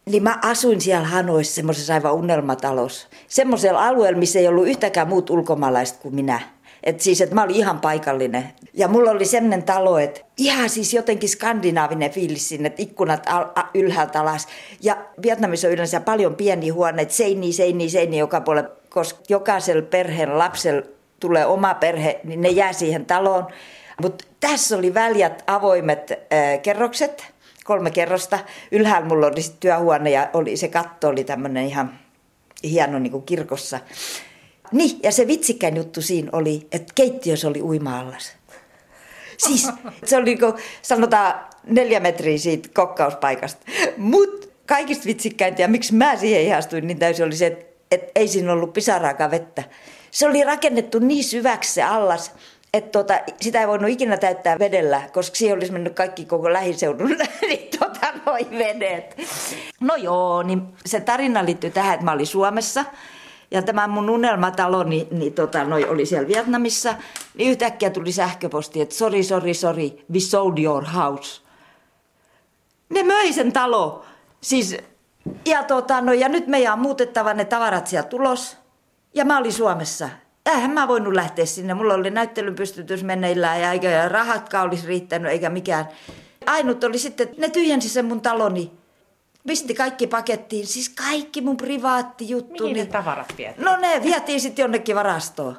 Speaker 1: Niin mä asuin siellä Hanoissa semmoisessa aivan unelmatalossa. Semmoisella alueella, missä ei ollut yhtäkään muut ulkomaalaiset kuin minä. Et siis, että mä olin ihan paikallinen. Ja mulla oli semmoinen talo, että ihan siis jotenkin skandinaavinen fiilis sinne, että ikkunat al- a- ylhäältä alas. Ja Vietnamissa on yleensä paljon pieniä huoneita, seini, seini, seini joka puolella, koska jokaisella perheen lapsella tulee oma perhe, niin ne jää siihen taloon. Mutta tässä oli väljät avoimet äh, kerrokset, kolme kerrosta. Ylhäällä mulla oli sit työhuone ja oli, se katto oli tämmöinen ihan hieno niin kuin kirkossa. Niin, ja se vitsikkäin juttu siinä oli, että keittiössä oli uima-allas. Siis se oli niin kuin, sanotaan neljä metriä siitä kokkauspaikasta. Mutta kaikista vitsikkäintä ja miksi mä siihen ihastuin niin täysin oli se, että, että ei siinä ollut pisaraakaan vettä. Se oli rakennettu niin syväksi se allas, että tota, sitä ei voinut ikinä täyttää vedellä, koska siihen olisi mennyt kaikki koko lähiseudun niin, tota, noi vedet. No joo, niin se tarina liittyy tähän, että mä olin Suomessa ja tämä mun unelmatalo niin, niin tota, noi oli siellä Vietnamissa, niin yhtäkkiä tuli sähköposti, että sorry, sorry, sorry, we sold your house. Ne möi sen talo. Siis, ja, tota, no, ja nyt meidän on muutettava ne tavarat sieltä tulos. Ja mä olin Suomessa. Eihän mä voinut lähteä sinne. Mulla oli näyttelyn pystytys meneillään ja eikä rahatkaan olisi riittänyt eikä mikään. Ainut oli sitten, että ne tyhjensi sen mun taloni. Pisti kaikki pakettiin, siis kaikki mun privaattijuttu.
Speaker 2: Mihin ne tavarat vietiin?
Speaker 1: No ne vietiin sitten jonnekin varastoon.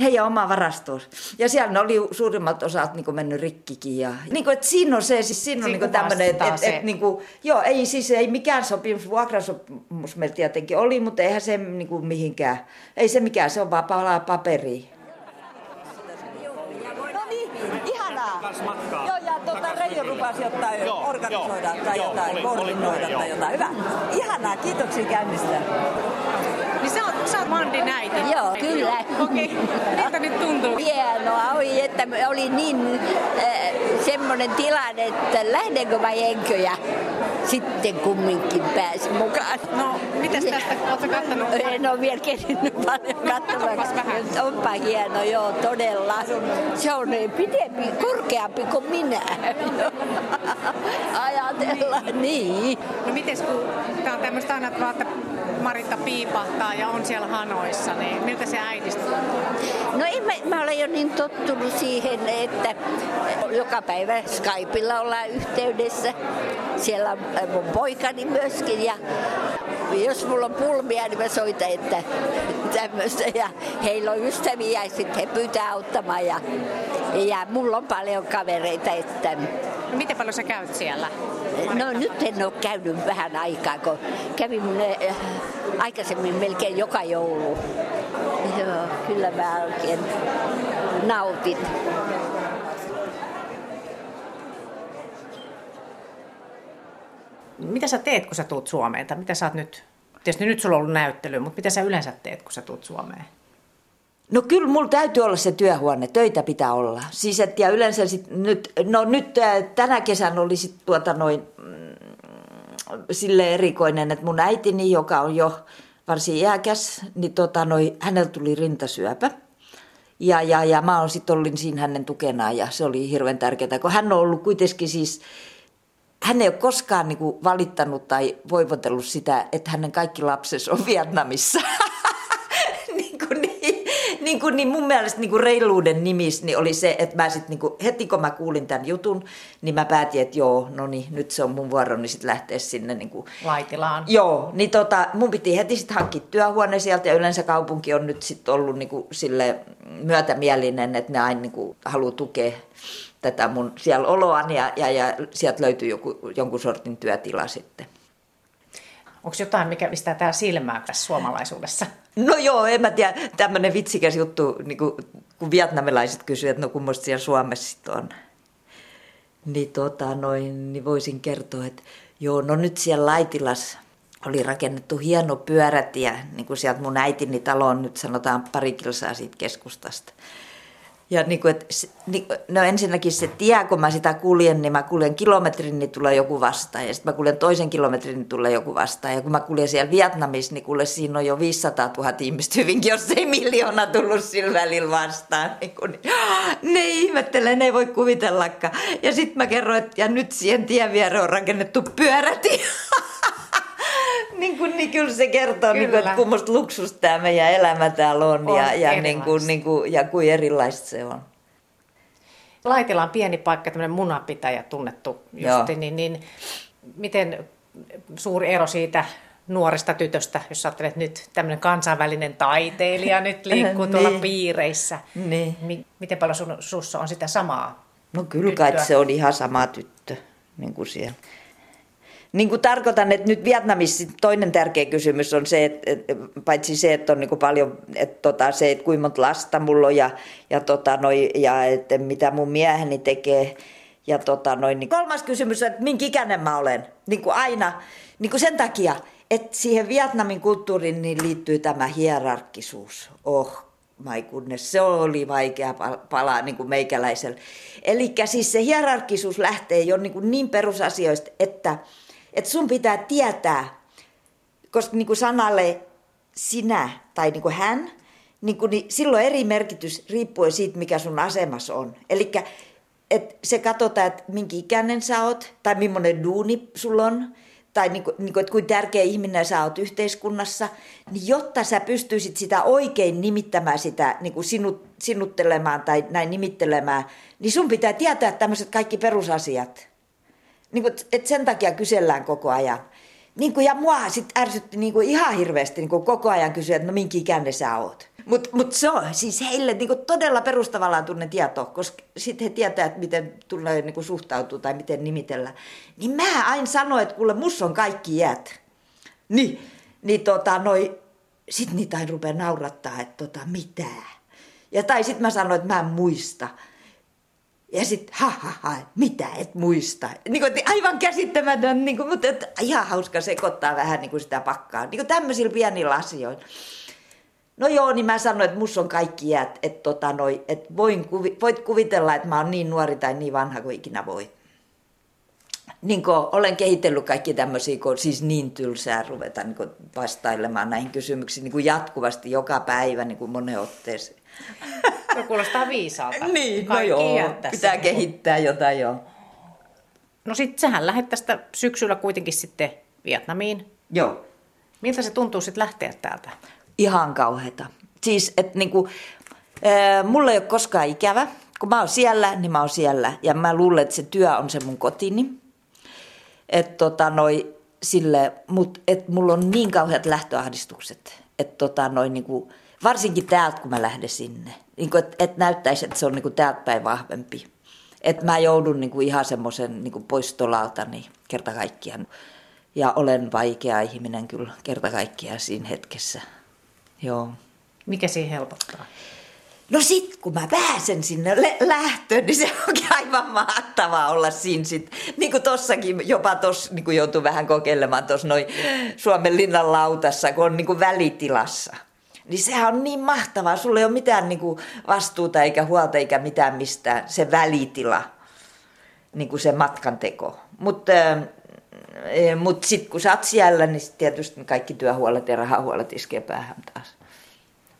Speaker 1: Heidän oma varastoon. Ja siellä ne oli suurimmat osat niin mennyt rikkikin. Ja, niin kuin, että siinä on se, siis siinä on niin tämmöinen, että et, et, niin kuin, joo, ei siis ei mikään sopimus, vuokrasopimus meillä tietenkin oli, mutta eihän se niin kuin mihinkään, ei se mikään, se on vaan palaa paperia.
Speaker 6: No niin, ihanaa. Joo, ja tuota, Reijo lupasi jotain organisoida tai jotain, koordinoida tai jotain. Hyvä. Ihanaa, kiitoksia käynnistä.
Speaker 2: Niin sä oot, sä oot Mandin äiti.
Speaker 6: Joo, kyllä.
Speaker 2: Okei, miltä nyt tuntuu?
Speaker 6: Hienoa oli, että oli niin äh, semmoinen tilanne, että lähdenkö vai enkö ja sitten kumminkin pääsin mukaan.
Speaker 2: No, mitäs tästä? Ootko kattonut?
Speaker 6: En ole vielä kerennyt paljon katsomaan.
Speaker 2: Katsopas vähän.
Speaker 6: Onpa hieno, joo, todella. Se on pidempi, korkeampi kuin minä. Ajatellaan niin.
Speaker 2: No mites kun tää on tämmöistä aina, että Maritta piipahtaa ja on siellä hanoissa, niin miltä se äidistä tuntuu?
Speaker 6: No en mä, mä olen jo niin tottunut siihen, että joka päivä Skypeilla ollaan yhteydessä. Siellä on äh, mun poikani myöskin ja jos mulla on pulmia, niin mä soitan, että tämmöistä. Ja heillä on ystäviä ja sitten he pyytää auttamaan. Ja, ja mulla on paljon kavereita, että
Speaker 2: No miten paljon sä käyt siellä?
Speaker 6: No nyt en ole käynyt vähän aikaa, kun kävin äh, aikaisemmin melkein joka joulu. Joo, kyllä mä oikein nautin.
Speaker 2: Mitä sä teet, kun sä tuut Suomeen? Tai mitä sä oot nyt, tietysti nyt sulla on ollut näyttely, mutta mitä sä yleensä teet, kun sä tuut Suomeen?
Speaker 1: No kyllä mulla täytyy olla se työhuone, töitä pitää olla. Siis et, ja yleensä sit nyt, no nyt äh, tänä kesänä oli sit tuota noin mm, sille erikoinen, että mun äitini, joka on jo varsin iäkäs, niin tota noin, hänellä tuli rintasyöpä. Ja, ja, ja mä oon sitten olin siinä hänen tukenaan ja se oli hirveän tärkeää, kun hän on ollut kuitenkin siis, hän ei ole koskaan niinku valittanut tai voivotellut sitä, että hänen kaikki lapsensa on Vietnamissa. niin, kuin, niin, niin, kuin, niin mun mielestä niin kuin reiluuden nimissä niin oli se, että mä sit, niin kuin, heti kun mä kuulin tämän jutun, niin mä päätin, että joo, no niin, nyt se on mun vuoroni sitten lähteä sinne niin kuin,
Speaker 2: Laitilaan.
Speaker 1: Joo, niin tota, mun piti heti sitten hankkia työhuone sieltä ja yleensä kaupunki on nyt sitten ollut niinku sille myötämielinen, että ne aina niinku haluaa tukea tätä mun siellä oloani ja, ja, ja sieltä löytyy joku, jonkun sortin työtila sitten.
Speaker 2: Onko jotain, mikä pistää täällä silmää tässä suomalaisuudessa?
Speaker 1: No joo, en mä tiedä, tämmöinen vitsikäs juttu, niin kuin, kun vietnamilaiset kysyvät, että no kummoista siellä Suomessa sit on. Niin, tota, noin, niin voisin kertoa, että joo, no nyt siellä Laitilas oli rakennettu hieno pyörätie, niin kuin sieltä mun äitini talo on nyt sanotaan pari kilsaa siitä keskustasta. Ja niin kuin, että, niin, no ensinnäkin se tie, kun mä sitä kuljen, niin mä kuljen kilometrin, niin tulee joku vastaan. Ja sitten mä kuljen toisen kilometrin, niin tulee joku vastaan. Ja kun mä kuljen siellä Vietnamissa, niin kuule siinä on jo 500 000 ihmistä hyvinkin, jos ei miljoona tullut sillä välillä vastaan. Niin kun, ne ihmettelee, ne ei voi kuvitellakaan. Ja sitten mä kerroin, että ja nyt siihen tien viereen on rakennettu pyörätie. niin, kuin, niin kyllä se kertoo, niin kuin, että
Speaker 2: Kyllä.
Speaker 1: kummoista luksusta tämä meidän elämä täällä on,
Speaker 2: On
Speaker 1: ja, ja, niin kuin, niin kuin, ja kuin erilaista se on.
Speaker 2: Laitila on pieni paikka, tämmöinen munapitäjä tunnettu justi, niin, niin miten suuri ero siitä nuoresta tytöstä, jos ajattelet että nyt tämmöinen kansainvälinen taiteilija nyt liikkuu tuolla
Speaker 1: Niin.
Speaker 2: piireissä.
Speaker 1: Niin.
Speaker 2: Mi- miten paljon sun, sussa on sitä samaa?
Speaker 1: No kyllä kai se on ihan sama tyttö, niin kuin siellä. Niin kuin tarkoitan, että nyt Vietnamissa toinen tärkeä kysymys on se, että, että paitsi se, että on niin kuin paljon, että tota, se, että kuinka monta lasta mulla on ja, ja, tota, noi, ja että mitä mun mieheni tekee. Ja tota noin, niin kolmas kysymys on, että minkä ikäinen mä olen? Niin kuin aina, niin kuin sen takia, että siihen Vietnamin kulttuuriin niin liittyy tämä hierarkkisuus. Oh, my goodness, se oli vaikea palaa niin kuin meikäläisellä. Eli siis se hierarkkisuus lähtee jo niin, kuin niin perusasioista, että, että sun pitää tietää, koska niin kuin sanalle sinä tai niin kuin hän, niin, kuin, niin silloin eri merkitys riippuen siitä, mikä sun asemas on. Eli se katsotaan, että minkä ikäinen sä oot, tai millainen duuni sulla on, tai niin kuin, niin kuin, että kuinka tärkeä ihminen sä oot yhteiskunnassa, niin jotta sä pystyisit sitä oikein nimittämään sitä, niin kuin sinut, sinuttelemaan tai näin nimittelemään, niin sun pitää tietää tämmöiset kaikki perusasiat. Niin kuin, että sen takia kysellään koko ajan. Niin kuin, ja mua sitten ärsytti niin kuin ihan hirveästi niin kuin koko ajan kysyä, että no minkä ikäinen sä oot. Mutta mut se on siis heille niinku todella perustavallaan tunne tieto, koska sitten he tietää, että miten tulee niinku suhtautua tai miten nimitellä. Niin mä aina sanoin, että kuule, mus on kaikki iät. Niin, niin tota, noi, sit niitä aina rupeaa naurattaa, että tota, mitä. Ja tai sitten mä sanoin, että mä en muista. Ja sitten, ha, ha, ha, mitä et muista. Niin kuin, aivan käsittämätön, niin kuin, mutta et, ihan hauska sekoittaa vähän niin kuin sitä pakkaa. Niin kuin tämmöisillä pienillä asioilla. No joo, niin mä sanoin, että mus on kaikki iät, että tota noi, et voin kuvi, voit kuvitella, että mä oon niin nuori tai niin vanha kuin ikinä voi. Niin kun olen kehitellyt kaikki tämmöisiä, kun siis niin tylsää ruveta niin vastailemaan näihin kysymyksiin niin kuin jatkuvasti joka päivä niin kuin monen otteeseen.
Speaker 2: No kuulostaa viisaalta.
Speaker 1: niin, no joo, pitää kehittää jotain joo.
Speaker 2: No sit sähän lähdet tästä syksyllä kuitenkin sitten Vietnamiin.
Speaker 1: Joo.
Speaker 2: Miltä se tuntuu sitten lähteä täältä?
Speaker 1: ihan kauheata. Siis, että niinku, mulla ei ole koskaan ikävä. Kun mä oon siellä, niin mä oon siellä. Ja mä luulen, että se työ on se mun kotini. Että tota noi, sille, mut, et mulla on niin kauheat lähtöahdistukset. Että tota noi, niinku, varsinkin täältä, kun mä lähden sinne. Niinku, että et näyttäisi, että se on niinku täältä päin vahvempi. Että mä joudun niinku ihan semmoisen niin kerta kaikkiaan. Ja olen vaikea ihminen kyllä kerta kaikkiaan siinä hetkessä. Joo.
Speaker 2: Mikä siinä helpottaa?
Speaker 1: No sit kun mä pääsen sinne lähtöön, niin se onkin aivan mahtavaa olla siinä sit. Niin kuin tossakin, jopa tossa niin kuin joutui vähän kokeilemaan tuossa noin Suomen linnan lautassa, kun on niin kuin välitilassa. Niin sehän on niin mahtavaa. Sulla ei ole mitään niin kuin vastuuta eikä huolta eikä mitään mistään. Se välitila, niin kuin se matkanteko. Mutta Mutta sitten kun sä oot siellä, niin tietysti kaikki työhuolet ja rahahuolet iskee päähän taas.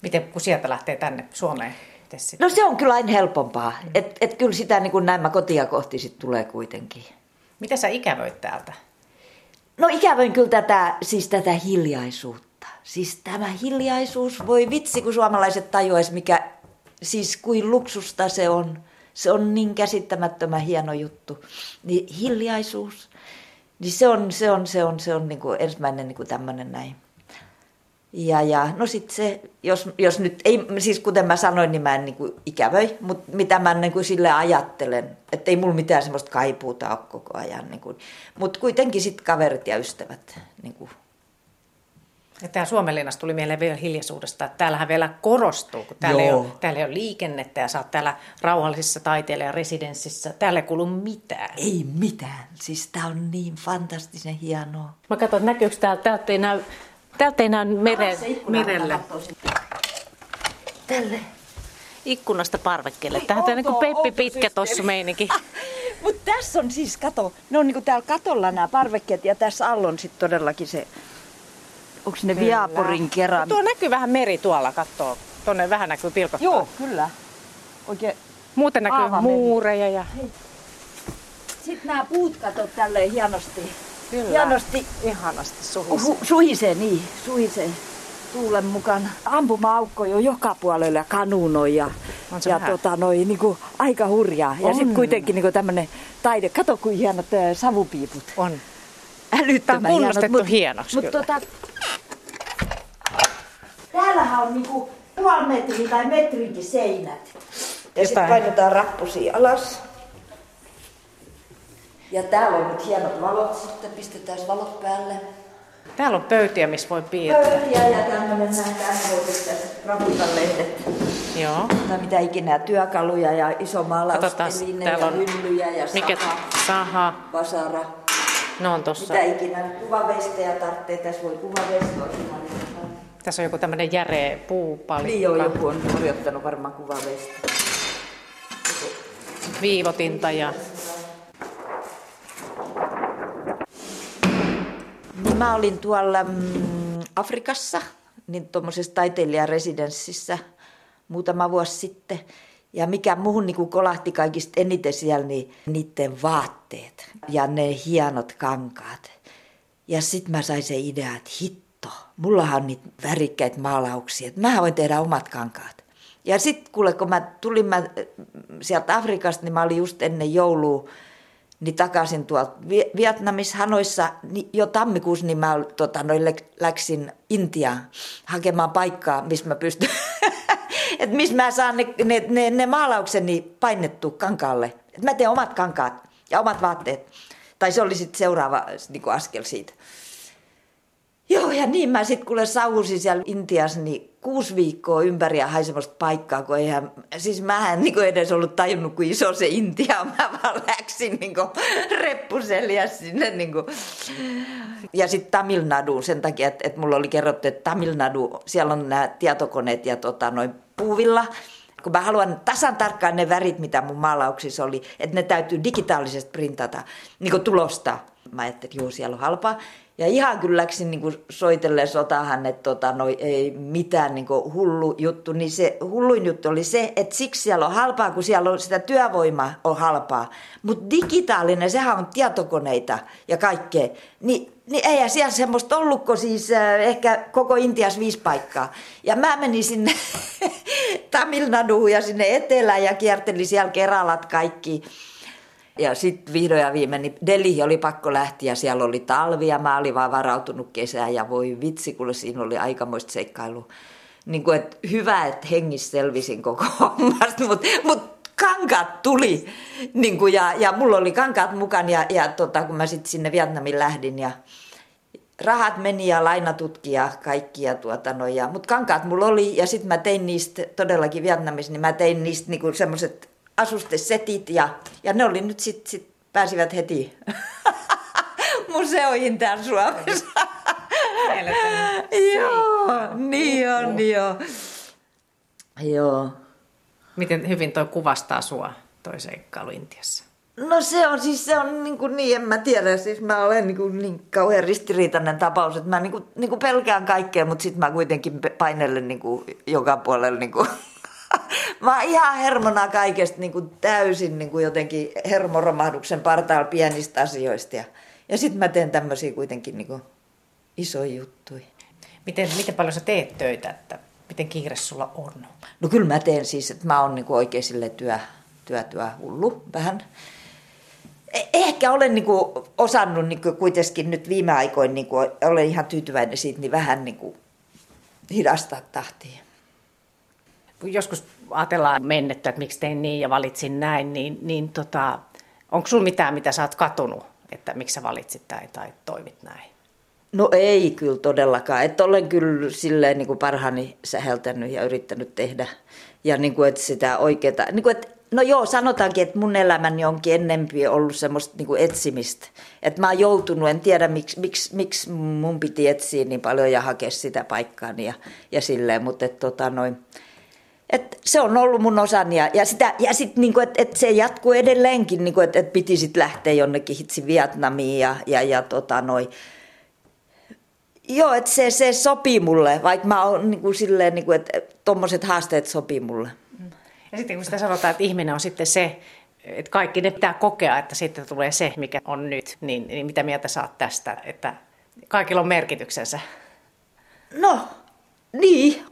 Speaker 2: Miten kun sieltä lähtee tänne Suomeen?
Speaker 1: No se on kyllä aina helpompaa. Mm. Että et kyllä sitä niin kuin näin kotia kohti sit tulee kuitenkin.
Speaker 2: Mitä sä ikävöit täältä?
Speaker 1: No ikävöin kyllä tätä, siis tätä hiljaisuutta. Siis tämä hiljaisuus, voi vitsi kun suomalaiset tajuais mikä, siis kuin luksusta se on. Se on niin käsittämättömän hieno juttu. Niin hiljaisuus, niin se on, se on, se on, se on niin kuin ensimmäinen niin kuin tämmöinen näin. Ja, ja no sitten se, jos, jos nyt, ei, siis kuten mä sanoin, niin mä en niin kuin ikävöi, mutta mitä mä niin kuin sille ajattelen, että ei mulla mitään semmoista kaipuuta ole koko ajan. Niin mutta kuitenkin sitten kaverit ja ystävät niin kuin
Speaker 2: ja tämä Suomenlinnassa tuli mieleen vielä hiljaisuudesta, että täällähän vielä korostuu, kun täällä, ei ole, täällä ei ole liikennettä ja sä oot täällä rauhallisessa taiteilija residenssissä. Täällä ei kuulu mitään.
Speaker 1: Ei mitään. Siis tää on niin fantastisen hienoa.
Speaker 2: Mä katson, että näkyykö täältä. Täältä ei näy, täältä ei näy mere, merelle.
Speaker 1: Tälle.
Speaker 2: Ikkunasta parvekkeelle. Tähän on niin kuin Peppi Pitkä tuossa meininki.
Speaker 1: Mutta tässä on siis, kato, ne on niin täällä katolla nämä parvekkeet ja tässä alla on sitten todellakin se Onko ne kyllä. Viaporin kerran?
Speaker 2: No, tuo näkyy vähän meri tuolla, katsoo. Tuonne vähän näkyy pilkottaa.
Speaker 1: Joo, kyllä. Oikein
Speaker 2: Muuten näkyy Aava muureja. Ja...
Speaker 1: Sitten nämä puut katot tälleen hienosti. Kyllä. Hienosti.
Speaker 2: Ihanasti suhisee.
Speaker 1: Suhisee, niin. Suhisee tuulen mukaan. Ampuma-aukko jo joka puolella ja kanuunoi ja, ja tota, noi, niinku, aika hurjaa. Ja sitten kuitenkin niinku tämmöinen taide. Kato kuin hienot savupiiput.
Speaker 2: On.
Speaker 1: Älyttömän
Speaker 2: Tämä on kunnostettu hienot. hienoksi mut,
Speaker 1: Tota, täällähän on niinku puoli metriä tai metrinkin seinät. Ja sitten painetaan rappusi alas. Ja täällä on nyt hienot valot, sitten pistetään valot päälle.
Speaker 2: Täällä on pöytiä, missä voi piirtää.
Speaker 1: Pöytiä ja tämmöinen näin tänne lehdet.
Speaker 2: Joo.
Speaker 1: Tai mitä ikinä, työkaluja ja iso maalausteline
Speaker 2: täällä
Speaker 1: ja
Speaker 2: on-
Speaker 1: hyllyjä ja
Speaker 2: Mikä
Speaker 1: saha,
Speaker 2: saha?
Speaker 1: vasara.
Speaker 2: No on tossa.
Speaker 1: Mitä ikinä, kuvavestejä tarvitsee, tässä voi kuvavestoa.
Speaker 2: Tässä on joku tämmöinen järeä puupalikka.
Speaker 1: Niin joo, joku on korjattanut varmaan kuvavesta.
Speaker 2: Viivotinta ja
Speaker 1: Niin mä olin tuolla mm, Afrikassa, niin tuommoisessa taiteilijaresidenssissä muutama vuosi sitten. Ja mikä muuhun niin kolahti kaikista eniten siellä, niin niiden vaatteet ja ne hienot kankaat. Ja sitten mä sain se idea, että hitto, mullahan on niitä värikkäitä maalauksia, että mä voin tehdä omat kankaat. Ja sitten kuule, kun mä tulin mä, sieltä Afrikasta, niin mä olin just ennen joulua niin takaisin tuolta Vi- Vietnamissa, Hanoissa, niin jo tammikuussa niin mä tota, noin lä- läksin Intiaan hakemaan paikkaa, missä mä pystyn, että missä mä saan ne, ne, ne, ne maalaukseni painettu kankaalle. Että mä teen omat kankaat ja omat vaatteet. Tai se oli sitten seuraava niin askel siitä. Joo, ja niin mä sitten kuule sauhusin siellä Intiassa niin kuusi viikkoa ympäri ja hain semmoista paikkaa, kun eihän, siis mä en niin edes ollut tajunnut, kuin iso se Intia. Mä vaan läksin niin reppuselia sinne. Niin kuin. Ja sitten Tamil Naduun sen takia, että, että mulla oli kerrottu, että Tamil Nadu, siellä on nämä tietokoneet ja tota, noin puuvilla. Kun mä haluan tasan tarkkaan ne värit, mitä mun maalauksissa oli, että ne täytyy digitaalisesti printata, niin kuin tulostaa. Mä ajattelin, että juu, siellä on halpaa. Ja ihan kyllä läksin niin kuin sotahan, että tota, no, ei mitään niin kuin hullu juttu. Niin se hulluin juttu oli se, että siksi siellä on halpaa, kun siellä on sitä työvoimaa on halpaa. Mutta digitaalinen, sehän on tietokoneita ja kaikkea. Ni, niin eihän siellä semmoista ollutko siis äh, ehkä koko Intias viisi paikkaa. Ja mä menin sinne Tamil Naduun ja sinne etelään ja kiertelin siellä Keralat kaikki. Ja sitten vihdoin ja viimein niin Delhi oli pakko lähteä siellä oli talvi ja mä olin vaan varautunut kesään ja voi vitsi, kun siinä oli aikamoista seikkailu. Niin kuin, että hyvä, että hengissä selvisin koko hommasta, mutta mut kankaat tuli. Niin kuin, ja, ja mulla oli kankaat mukana ja, ja tota, kun mä sitten sinne Vietnamin lähdin ja rahat meni ja lainatutki ja kaikki. Ja tuota, no, ja, mutta kankaat mulla oli ja sitten mä tein niistä todellakin Vietnamissa, niin mä tein niistä niinku semmoiset asustesetit ja, ja ne oli nyt sitten sit pääsivät heti museoihin täällä Suomessa. joo, niin on, joo. Joo.
Speaker 2: Miten hyvin toi kuvastaa sua, toi seikkailu Intiassa?
Speaker 1: No se on siis, se on niin, kuin niin en mä tiedä, siis mä olen niin, kuin niin kauhean ristiriitainen tapaus, että mä niin kuin, niin kuin pelkään kaikkea, mutta sitten mä kuitenkin painellen niin kuin joka puolella niin kuin, mä oon ihan hermona kaikesta niin kuin täysin niin kuin jotenkin hermoromahduksen partaalla pienistä asioista ja, ja sitten mä teen tämmöisiä kuitenkin niin kuin isoja juttuja.
Speaker 2: Miten, miten paljon sä teet töitä, että miten kiire sulla on?
Speaker 1: No kyllä mä teen siis, että mä oon niin kuin oikein sille työ, työ, työ hullu vähän. E- Ehkä olen niin kuin osannut niin kuin kuitenkin nyt viime aikoina, niin kuin olen ihan tyytyväinen siitä, niin vähän niin kuin hidastaa tahtia.
Speaker 2: Joskus ajatellaan mennettä, että miksi tein niin ja valitsin näin, niin, niin tota, onko sulla mitään, mitä sä oot katunut, että miksi sä valitsit tai, tai toimit näin?
Speaker 1: No ei kyllä todellakaan. Että olen kyllä silleen niin kuin parhaani säheltänyt ja yrittänyt tehdä. Ja niin kuin, että sitä oikeaa, niin kuin, että No joo, sanotaankin, että mun elämäni onkin ennempi ollut semmoista niin kuin etsimistä. Että mä oon joutunut, en tiedä miksi, miksi, miksi mun piti etsiä niin paljon ja hakea sitä paikkaani ja, ja silleen, mutta että tota noin. Et se on ollut mun osani ja, ja, sitä, ja sit niinku, että et se jatkuu edelleenkin, niinku, että et piti sit lähteä jonnekin hitsi Vietnamiin ja, ja, ja tota noin. Joo, että se, se sopii mulle, vaikka mä oon niinku silleen, niinku, että tommoset haasteet sopii mulle.
Speaker 2: Ja sitten kun sitä sanotaan, että ihminen on sitten se, että kaikki ne pitää kokea, että sitten tulee se, mikä on nyt, niin, niin mitä mieltä saat tästä, että kaikilla on merkityksensä?
Speaker 1: No, niin.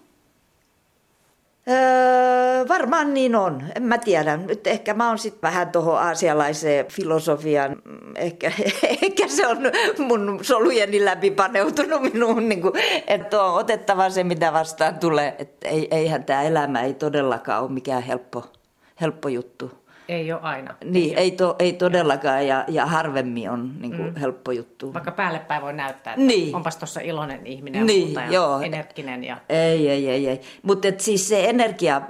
Speaker 1: Öö, varmaan niin on. En mä tiedä. Nyt ehkä mä oon sitten vähän tuohon aasialaiseen filosofiaan. Ehkä, ehkä se on mun solujeni läpi paneutunut minuun, niin kuin, että on otettava se, mitä vastaan tulee. Että ei, eihän tämä elämä ei todellakaan ole mikään helppo, helppo juttu.
Speaker 2: Ei ole aina.
Speaker 1: Niin, ei, to, ei todellakaan ja, ja harvemmin on niin kuin, mm. helppo juttu.
Speaker 2: Vaikka päälle päin voi näyttää, että
Speaker 1: Niin.
Speaker 2: onpas tuossa iloinen ihminen
Speaker 1: Niin,
Speaker 2: ja,
Speaker 1: joo.
Speaker 2: energinen. Ja...
Speaker 1: Ei, ei, ei, ei. Mutta siis se energia,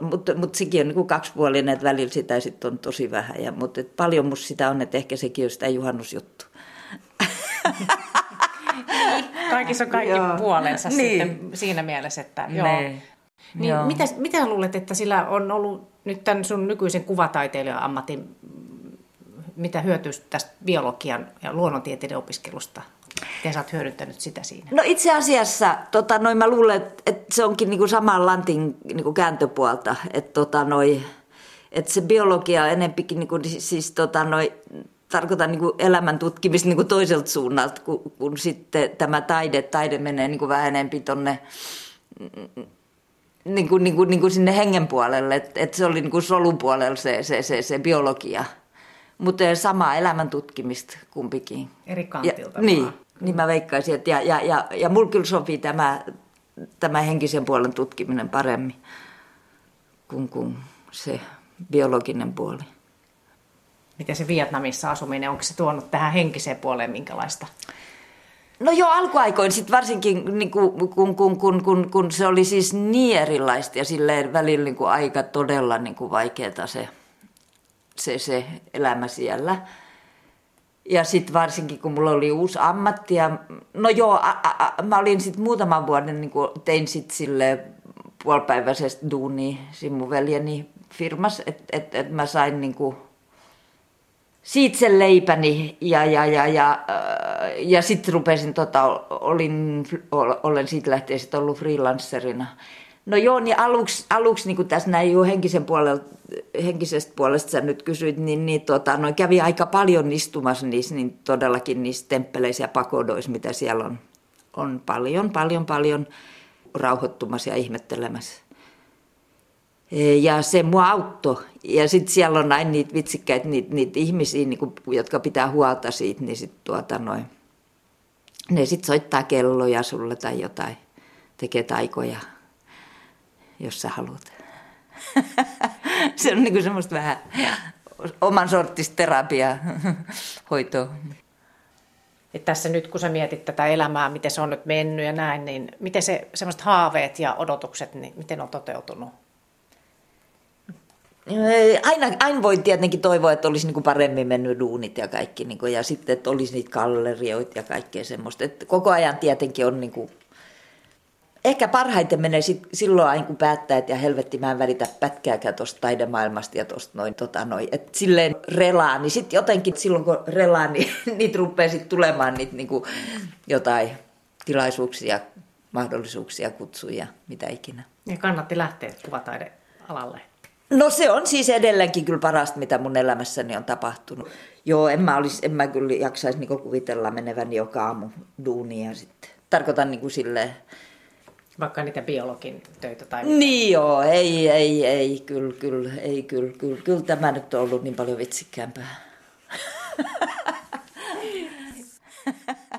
Speaker 1: mutta mut sekin on niinku kaksipuolinen, että välillä sitä sit on tosi vähän. Ja, mutta paljon musta sitä on, että ehkä sekin on sitä juhannusjuttu.
Speaker 2: Kaikissa on kaikki
Speaker 1: Joo.
Speaker 2: puolensa
Speaker 1: Niin.
Speaker 2: sitten siinä mielessä, että joo.
Speaker 1: Niin.
Speaker 2: Niin,
Speaker 1: Joo.
Speaker 2: mitä, mitä luulet, että sillä on ollut nyt tämän sun nykyisen kuvataiteilijan ammatin, mitä hyötyä tästä biologian ja luonnontieteiden opiskelusta? Miten sä oot hyödyntänyt sitä siinä?
Speaker 1: No itse asiassa tota, noin, mä luulen, että, se onkin niinku saman lantin niinku kääntöpuolta. Että tota, noi, että se biologia on enempikin, niinku, siis tota, noi, tarkoitan niinku elämän tutkimista niinku toiselta suunnalta, kun, kun sitten tämä taide, taide menee niinku vähän enempi tonne niin kuin, niin kuin, niin kuin sinne hengen puolelle, että et se oli niin kuin solun puolella se, se, se, se biologia. Mutta sama elämän tutkimista kumpikin.
Speaker 2: Eri
Speaker 1: Ja,
Speaker 2: kantilta
Speaker 1: niin,
Speaker 2: vaan.
Speaker 1: niin mä veikkaisin, että ja, ja, ja, ja mulla kyllä sopii tämä, tämä henkisen puolen tutkiminen paremmin kuin, kuin se biologinen puoli.
Speaker 2: Miten se Vietnamissa asuminen, onko se tuonut tähän henkiseen puoleen minkälaista?
Speaker 1: No joo, alkuaikoin sitten varsinkin, niin kun, kun, kun, kun, kun, kun, se oli siis niin erilaista ja silleen välillä niin aika todella niin vaikeaa se, se, se elämä siellä. Ja sitten varsinkin, kun mulla oli uusi ammatti ja no joo, a, a, a, mä olin sitten muutaman vuoden, niin kuin tein sitten sille puolipäiväisesti duunia siinä mun veljeni firmas, että et, et mä sain niin kuin, siitä sen leipäni ja, ja, ja, ja, äh, ja sitten rupesin, tota, olin, olen siitä lähtien sit ollut freelancerina. No joo, niin aluksi, aluksi niin kuin tässä näin jo henkisen puolelta, henkisestä puolesta sä nyt kysyit, niin, niin tota, no, kävi aika paljon istumassa niissä, niin todellakin niissä temppeleissä ja pakodoissa, mitä siellä on, on paljon, paljon, paljon rauhoittumassa ja ihmettelemässä. Ja se mua auttoi. Ja sitten siellä on aina niitä vitsikkäitä, niitä, niitä ihmisiä, niinku, jotka pitää huolta siitä, niin sit tuota noin, ne sitten soittaa kelloja sulle tai jotain, tekee taikoja, jos sä haluat. se on niinku semmoista vähän oman sorttista terapiaa, hoitoa.
Speaker 2: Et tässä nyt kun sä mietit tätä elämää, miten se on nyt mennyt ja näin, niin miten se semmoiset haaveet ja odotukset, niin miten on toteutunut?
Speaker 1: Aina, aina voi tietenkin toivoa, että olisi niinku paremmin mennyt duunit ja kaikki, niinku, ja sitten, että olisi niitä gallerioita ja kaikkea semmoista. Et koko ajan tietenkin on, niinku, ehkä parhaiten menee sit, silloin aina, kun päättää, että ja helvetti mä en välitä pätkääkään tuosta taidemaailmasta ja tuosta noin, tota noin. Että silleen relaa, niin sitten jotenkin silloin kun relaa, niin niitä rupeaa sitten tulemaan niitä niinku, jotain tilaisuuksia, mahdollisuuksia, kutsuja, mitä ikinä.
Speaker 2: Ja kannatti lähteä kuvataidealalle.
Speaker 1: No se on siis edelleenkin kyllä parasta, mitä mun elämässäni on tapahtunut. Joo, en mä, olisi, en mä kyllä jaksaisi niinku kuvitella meneväni joka aamu duunia sitten. Tarkoitan niin kuin silleen,
Speaker 2: Vaikka niitä biologin töitä tai
Speaker 1: niin joo, ei, ei, ei, kyllä, kyllä, ei, kyllä, kyllä, kyllä tämä nyt on ollut niin paljon vitsikkäämpää.